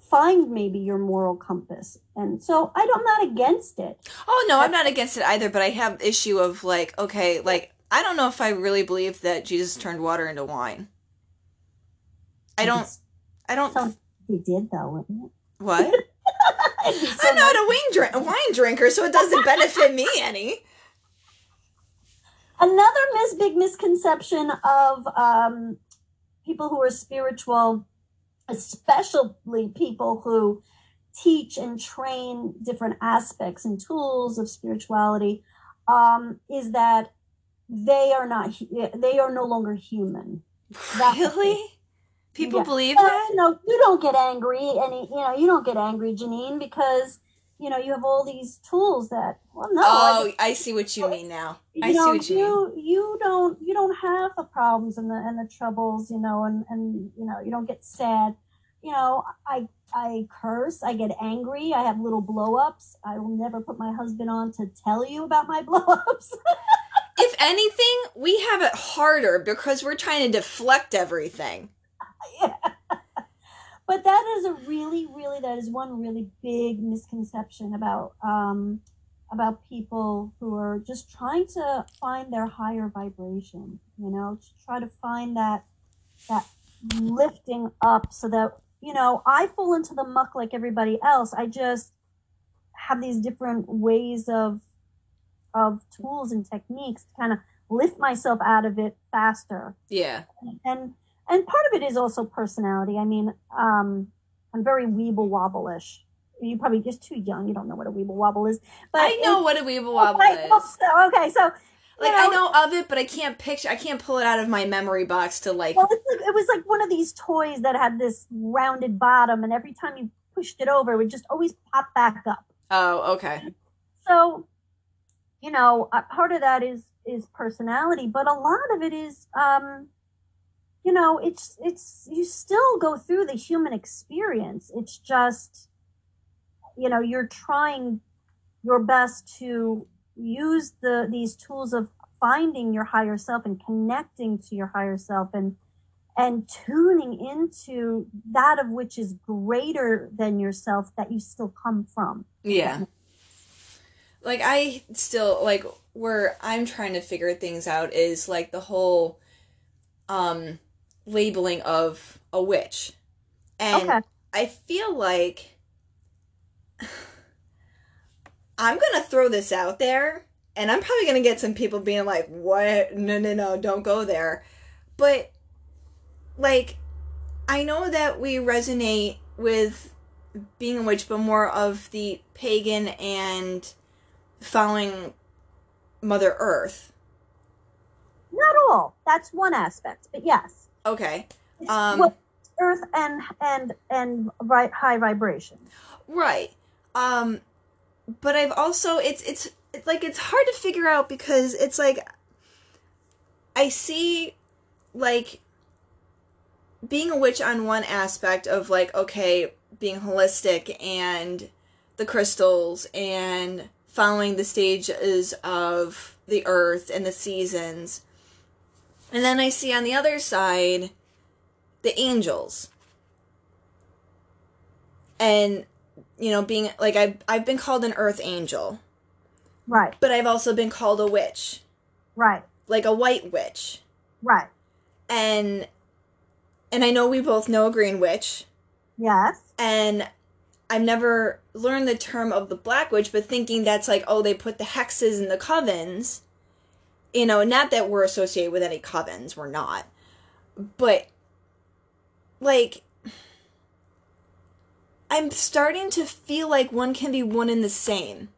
find maybe your moral compass and so I don't, i'm not against it oh no i'm not against it either but i have issue of like okay like i don't know if i really believe that jesus turned water into wine i don't i don't He did though, wouldn't it? what so I'm not nice. a wine, drink- a wine drinker, so it doesn't benefit me any. another mis- big misconception of um, people who are spiritual, especially people who teach and train different aspects and tools of spirituality, um, is that they are not they are no longer human. Really? People Yeah. believe Well, that? you know, you don't get angry, and you know, you don't get angry, Janine, because you know you have all these tools that. Well, no, I oh, I see what you mean now. you I see know, what you mean. you you don't you don't have the problems and the and the troubles, you know, and and you know you don't get sad. You know, I I curse, I get angry, I have little blow ups. I will never put my husband on to tell you about my blow ups. If anything, we have it harder because we're trying to deflect everything. but that is a really really that is one really big misconception about um about people who are just trying to find their higher vibration you know to try to find that that lifting up so that you know i fall into the muck like everybody else. I just have these different ways of of tools and techniques to kind of lift myself out of it faster. Yeah. and and part of it is also personality. I mean, um, I'm very weeble wobble-ish. You probably just too young. You don't know what a weeble wobble is. But I know what a weeble wobble is. okay, so Like you I know of it, but I can't picture. I can't pull it out of my memory box to like. Well, it's like, it was like one of these toys that had this rounded bottom, and every time you pushed it over, it would just always pop back up. Oh, okay. So, you know, uh, part of that is is personality, but a lot of it is, um, you know, it's it's you still go through the human experience. It's just, you know, you're trying your best to use the these tools of finding your higher self and connecting to your higher self and and tuning into that of which is greater than yourself that you still come from. Yeah. Like I still like where I'm trying to figure things out is like the whole um labeling of a witch. And Okay. I feel like I'm going to throw this out there and I'm probably going to get some people being like, "What? No, no, no, don't go there." But like I know that we resonate with being a witch, but more of the pagan and following Mother Earth. Not all. That's one aspect, but yes. Okay. Um, well, earth and and and right high vibration. Right. Um but I've also it's it's it's like it's hard to figure out because it's like I see like being a witch on one aspect of like okay, being holistic and the crystals and following the stages of the earth and the seasons. And then I see on the other side the angels. And you know, being like I've I've been called an earth angel, Right, but I've also been called a witch, right, like a white witch. right. And and I know we both know a green witch, Yes. and I've never learned the term of the black witch, but thinking that's like, oh, they put the hexes in the covens. You know, not that we're associated with any covens, we're not. But like I'm starting to feel like one can be one and the same.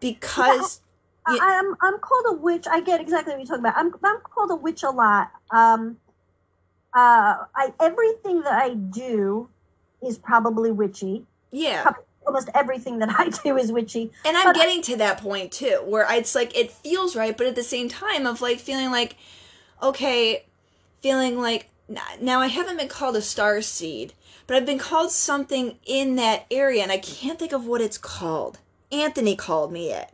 Because I, Yeah. I'm I'm called a witch. I get exactly what you're talking about. I'm I'm called a witch a lot. Um, uh, I everything that I do is probably witchy. yeah. Almost everything that I do is witchy. And I'm But- getting to that point too, where it's like it feels right, but at the same time of like feeling like, okay, feeling like now I haven't been called a star seed, but I've been called something in that area, and I can't think of what it's called. Anthony called me it,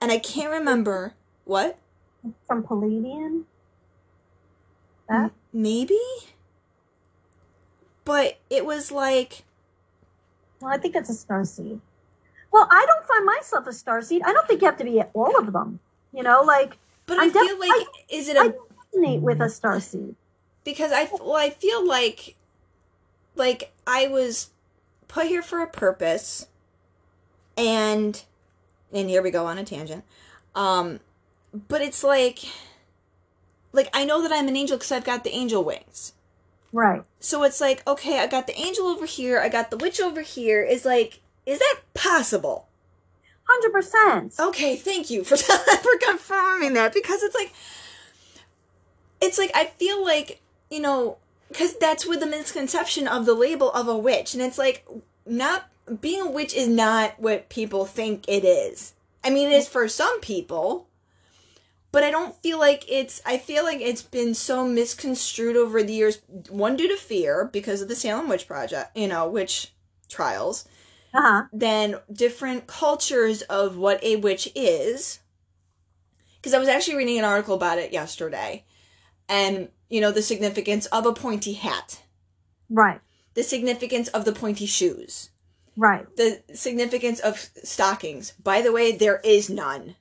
and I can't remember what. From Pleiadian. That? M- maybe, but it was like Well, I think that's a star seed. Well, I don't find myself a star seed. I don't think you have to be all of them. You know, like But I I'm feel def- like is it I a resonate with a star seed. because I well I feel like like I was put here for a purpose. And and here we go on a tangent. Um but it's like like I know that I'm an angel cuz I've got the angel wings. Right. So it's like, okay, I got the angel over here, I got the witch over here. Is like is that possible? Hundred percent. Okay, thank you for for confirming that because it's like it's like I feel like, you know, cuz that's with the misconception of the label of a witch and it's like not being a witch is not what people think it is. I mean, it is for some people, but I don't feel like it's I feel like it's been so misconstrued over the years one due to fear because of the Salem witch project, you know, witch trials Uh-huh. then different cultures of what a witch is. Because I was actually reading an article about it yesterday, and you know the significance of a pointy hat, Right. the significance of the pointy shoes, Right. the significance of stockings. By the way, there is none.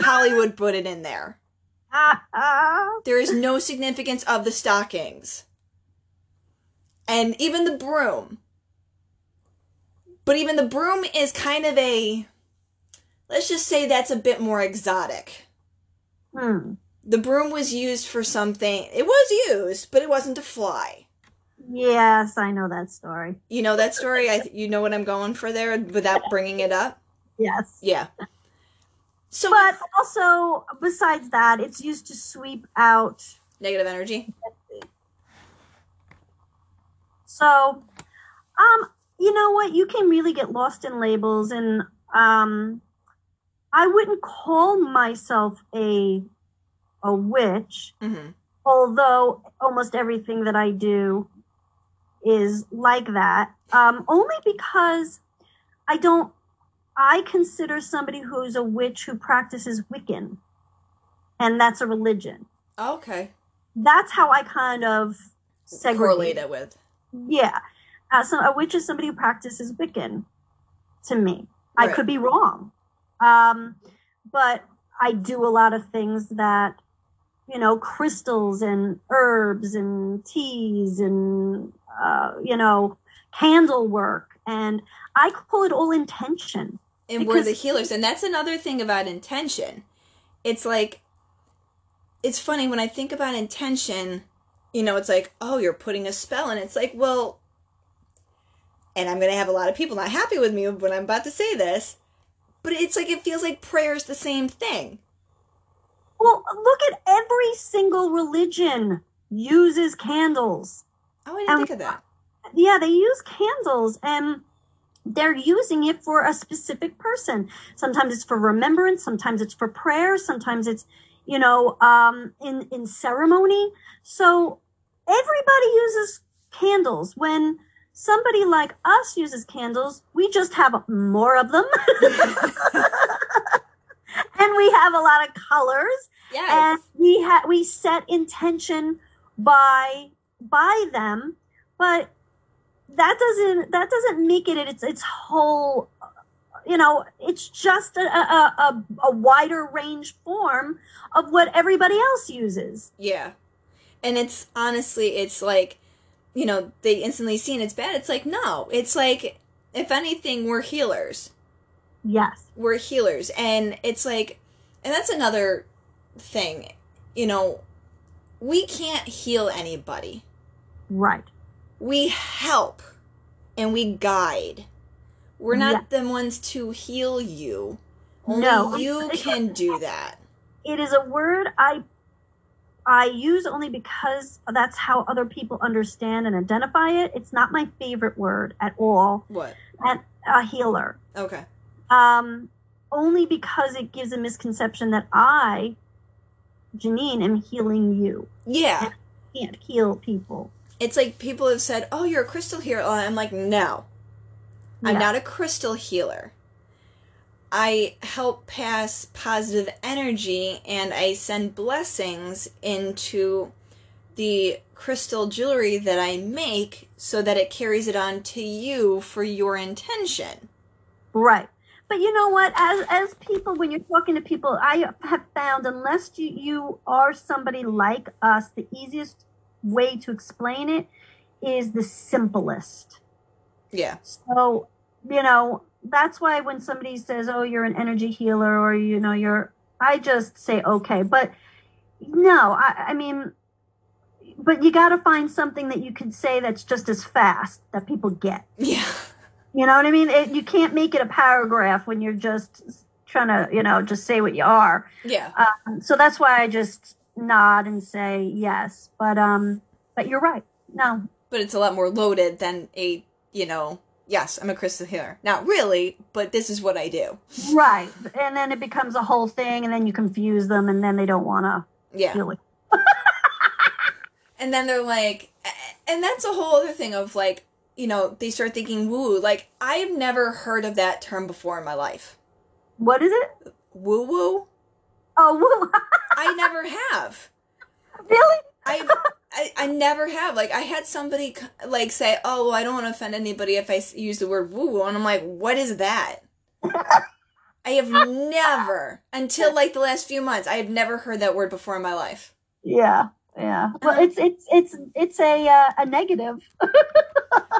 Hollywood put it in there. There is no significance of the stockings. And even the broom. But even the broom is kind of a. Let's just say that's a bit more exotic. hmm. The broom was used for something. It was used, but it wasn't to fly. Yes, I know that story. You know that story? I, you know what I'm going for there without bringing it up? Yes. Yeah. So, But also, besides that, it's used to sweep out. negative energy? So, um, you know what? You can really get lost in labels, and um, I wouldn't call myself a a witch, hmm although almost everything that I do is like that. Um, only because I don't. I consider somebody who's a witch who practices Wiccan, and that's a religion. Okay. That's how I kind of segregate. Correlate it with. Yeah. Uh, so a witch is somebody who practices Wiccan to me. I could be wrong. Um, but I do a lot of things that, you know, crystals and herbs and teas and, uh, you know, candle work. And I call it all intention. and we're the healers. And that's another thing about intention. It's like it's funny when i think about intention you know it's like oh you're putting a spell and it's like well and i'm gonna have a lot of people not happy with me when i'm about to say this but it's like it feels like prayer is the same thing. Well, look at every single religion uses candles. oh i didn't Um, think of that. yeah, they use candles and they're using it for a specific person. Sometimes it's for remembrance, sometimes it's for prayer, sometimes it's, you know, um, in, in ceremony. So everybody uses candles. When somebody like us uses candles, we just have more of them. and we have a lot of colors yes and we ha- we set intention by by them but that doesn't that doesn't make it its its whole you know it's just a, a, a, a wider range form of what everybody else uses. Yeah. And it's honestly it's like you know they instantly see and it's bad. It's like no it's like if anything we're healers. Yes. We're healers. And it's like and that's another thing you know we can't heal anybody. Right we help and we guide. We're not the ones to heal you. Only No. you can do that. It is a word i i use only because that's how other people understand and identify it. It's not my favorite word at all. What? And a healer. Okay. Um, only because it gives a misconception that I, Janine, am healing you. yeah. Can't heal people. It's like people have said oh you're a crystal healer i'm like no I'm not a crystal healer. I help pass positive energy and I send blessings into the crystal jewelry that I make so that it carries it on to you for your intention. right. But you know what? As as people, when you're talking to people, I have found unless you you are somebody like us, the easiest way to explain it is the simplest. Yeah. So, you know, that's why when somebody says, "Oh, you're an energy healer," or you know, you're, I just say, "Okay," but no, I, I mean, but you got to find something that you can say that's just as fast that people get. Yeah. You know what I mean? It, you can't make it a paragraph when you're just trying to, you know, just say what you are. Yeah. Um, so that's why I just nod and say yes. But um, but you're right. No, But it's a lot more loaded than a, you know, yes, I'm a crystal healer. Not really, but this is what I do. right. And then it becomes a whole thing, and then you confuse them, and then they don't want to Yeah. with. And then they're like, and that's a whole other thing of like, you know, they start thinking woo. Like, I've never heard of that term before in my life. What is it? Woo woo? Oh, woo. I never have. really? I, I I never have. Like I had somebody like say, "Oh, well, I don't want to offend anybody if I use the word woo woo," and I'm like, "What is that?" I have never, until like the last few months, I have never heard that word before in my life. Yeah, yeah. Well, it's it's it's it's a uh, a negative.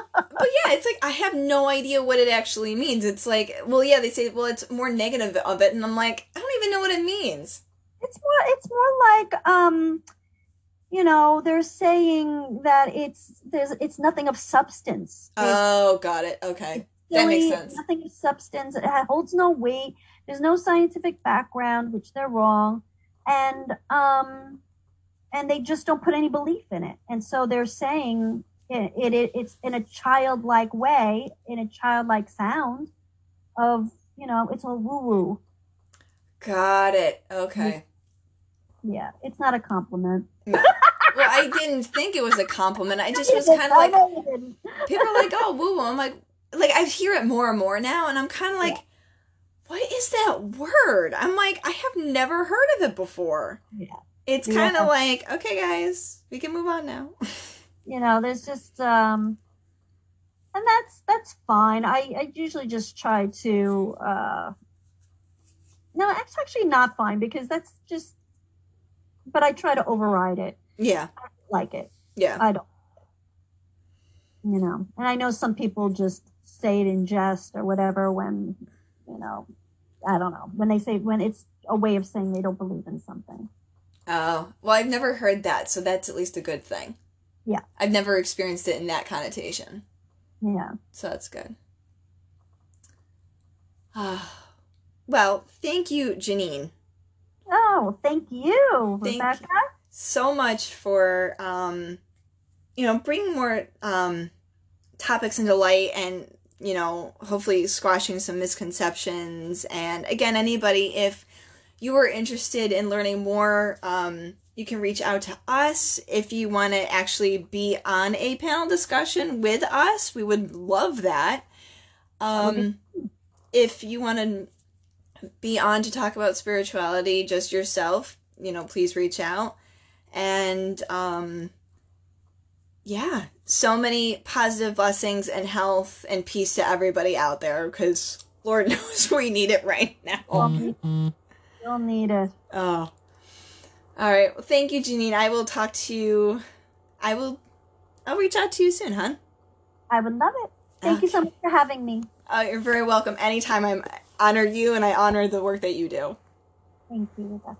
But yeah, it's like I have no idea what it actually means. It's like, well, yeah, they say, well, it's more negative of it, and I'm like, I don't even know what it means. It's more it's more like um, you know, they're saying that it's there's it's nothing of substance. It's Oh, got it. Okay, that makes sense. Nothing of substance. It holds no weight. There's no scientific background, which they're wrong, and um, and they just don't put any belief in it. And so they're saying it, it, it it's in a childlike way, in a childlike sound, of you know, it's all woo woo. Got it. Okay. Yeah, it's not a compliment. well, I didn't think it was a compliment. I just was kind of like, know you didn't. people are like, oh, woo woo. I'm like, like I hear it more and more now, and I'm kind of like, what is that word? I'm like, I have never heard of it before. Yeah. It's kind of like, okay, guys, we can move on now. you know there's just um and that's that's fine. I i usually just try to uh no it's actually not fine because that's just but i try to override it. Yeah, like it. Yeah, i don't you know and i know some people just say it in jest or whatever when you know i don't know when they say when it's a way of saying they don't believe in something. Oh, well, I've never heard that, so that's at least a good thing. Yeah. I've never experienced it in that connotation, yeah so that's good. well, thank you, Janine. oh thank you Thank rebecca so much for um you know bringing more um topics into light and you know hopefully squashing some misconceptions and again anybody if you are interested in learning more um you can reach out to us. If you want to actually be on a panel discussion with us we would love that. Um if you want to be on to talk about spirituality just yourself you know please reach out. And um yeah so many positive blessings and health and peace to everybody out there because lord knows we need it right now. You'll need it. Oh all right. Well, thank you janine. I will talk to you. I will i'll reach out to you soon hon I would love it. Thank you so much for having me. uh, you're very welcome. Anytime i'm honor you and i honor the work that you do. Thank you, Rebecca.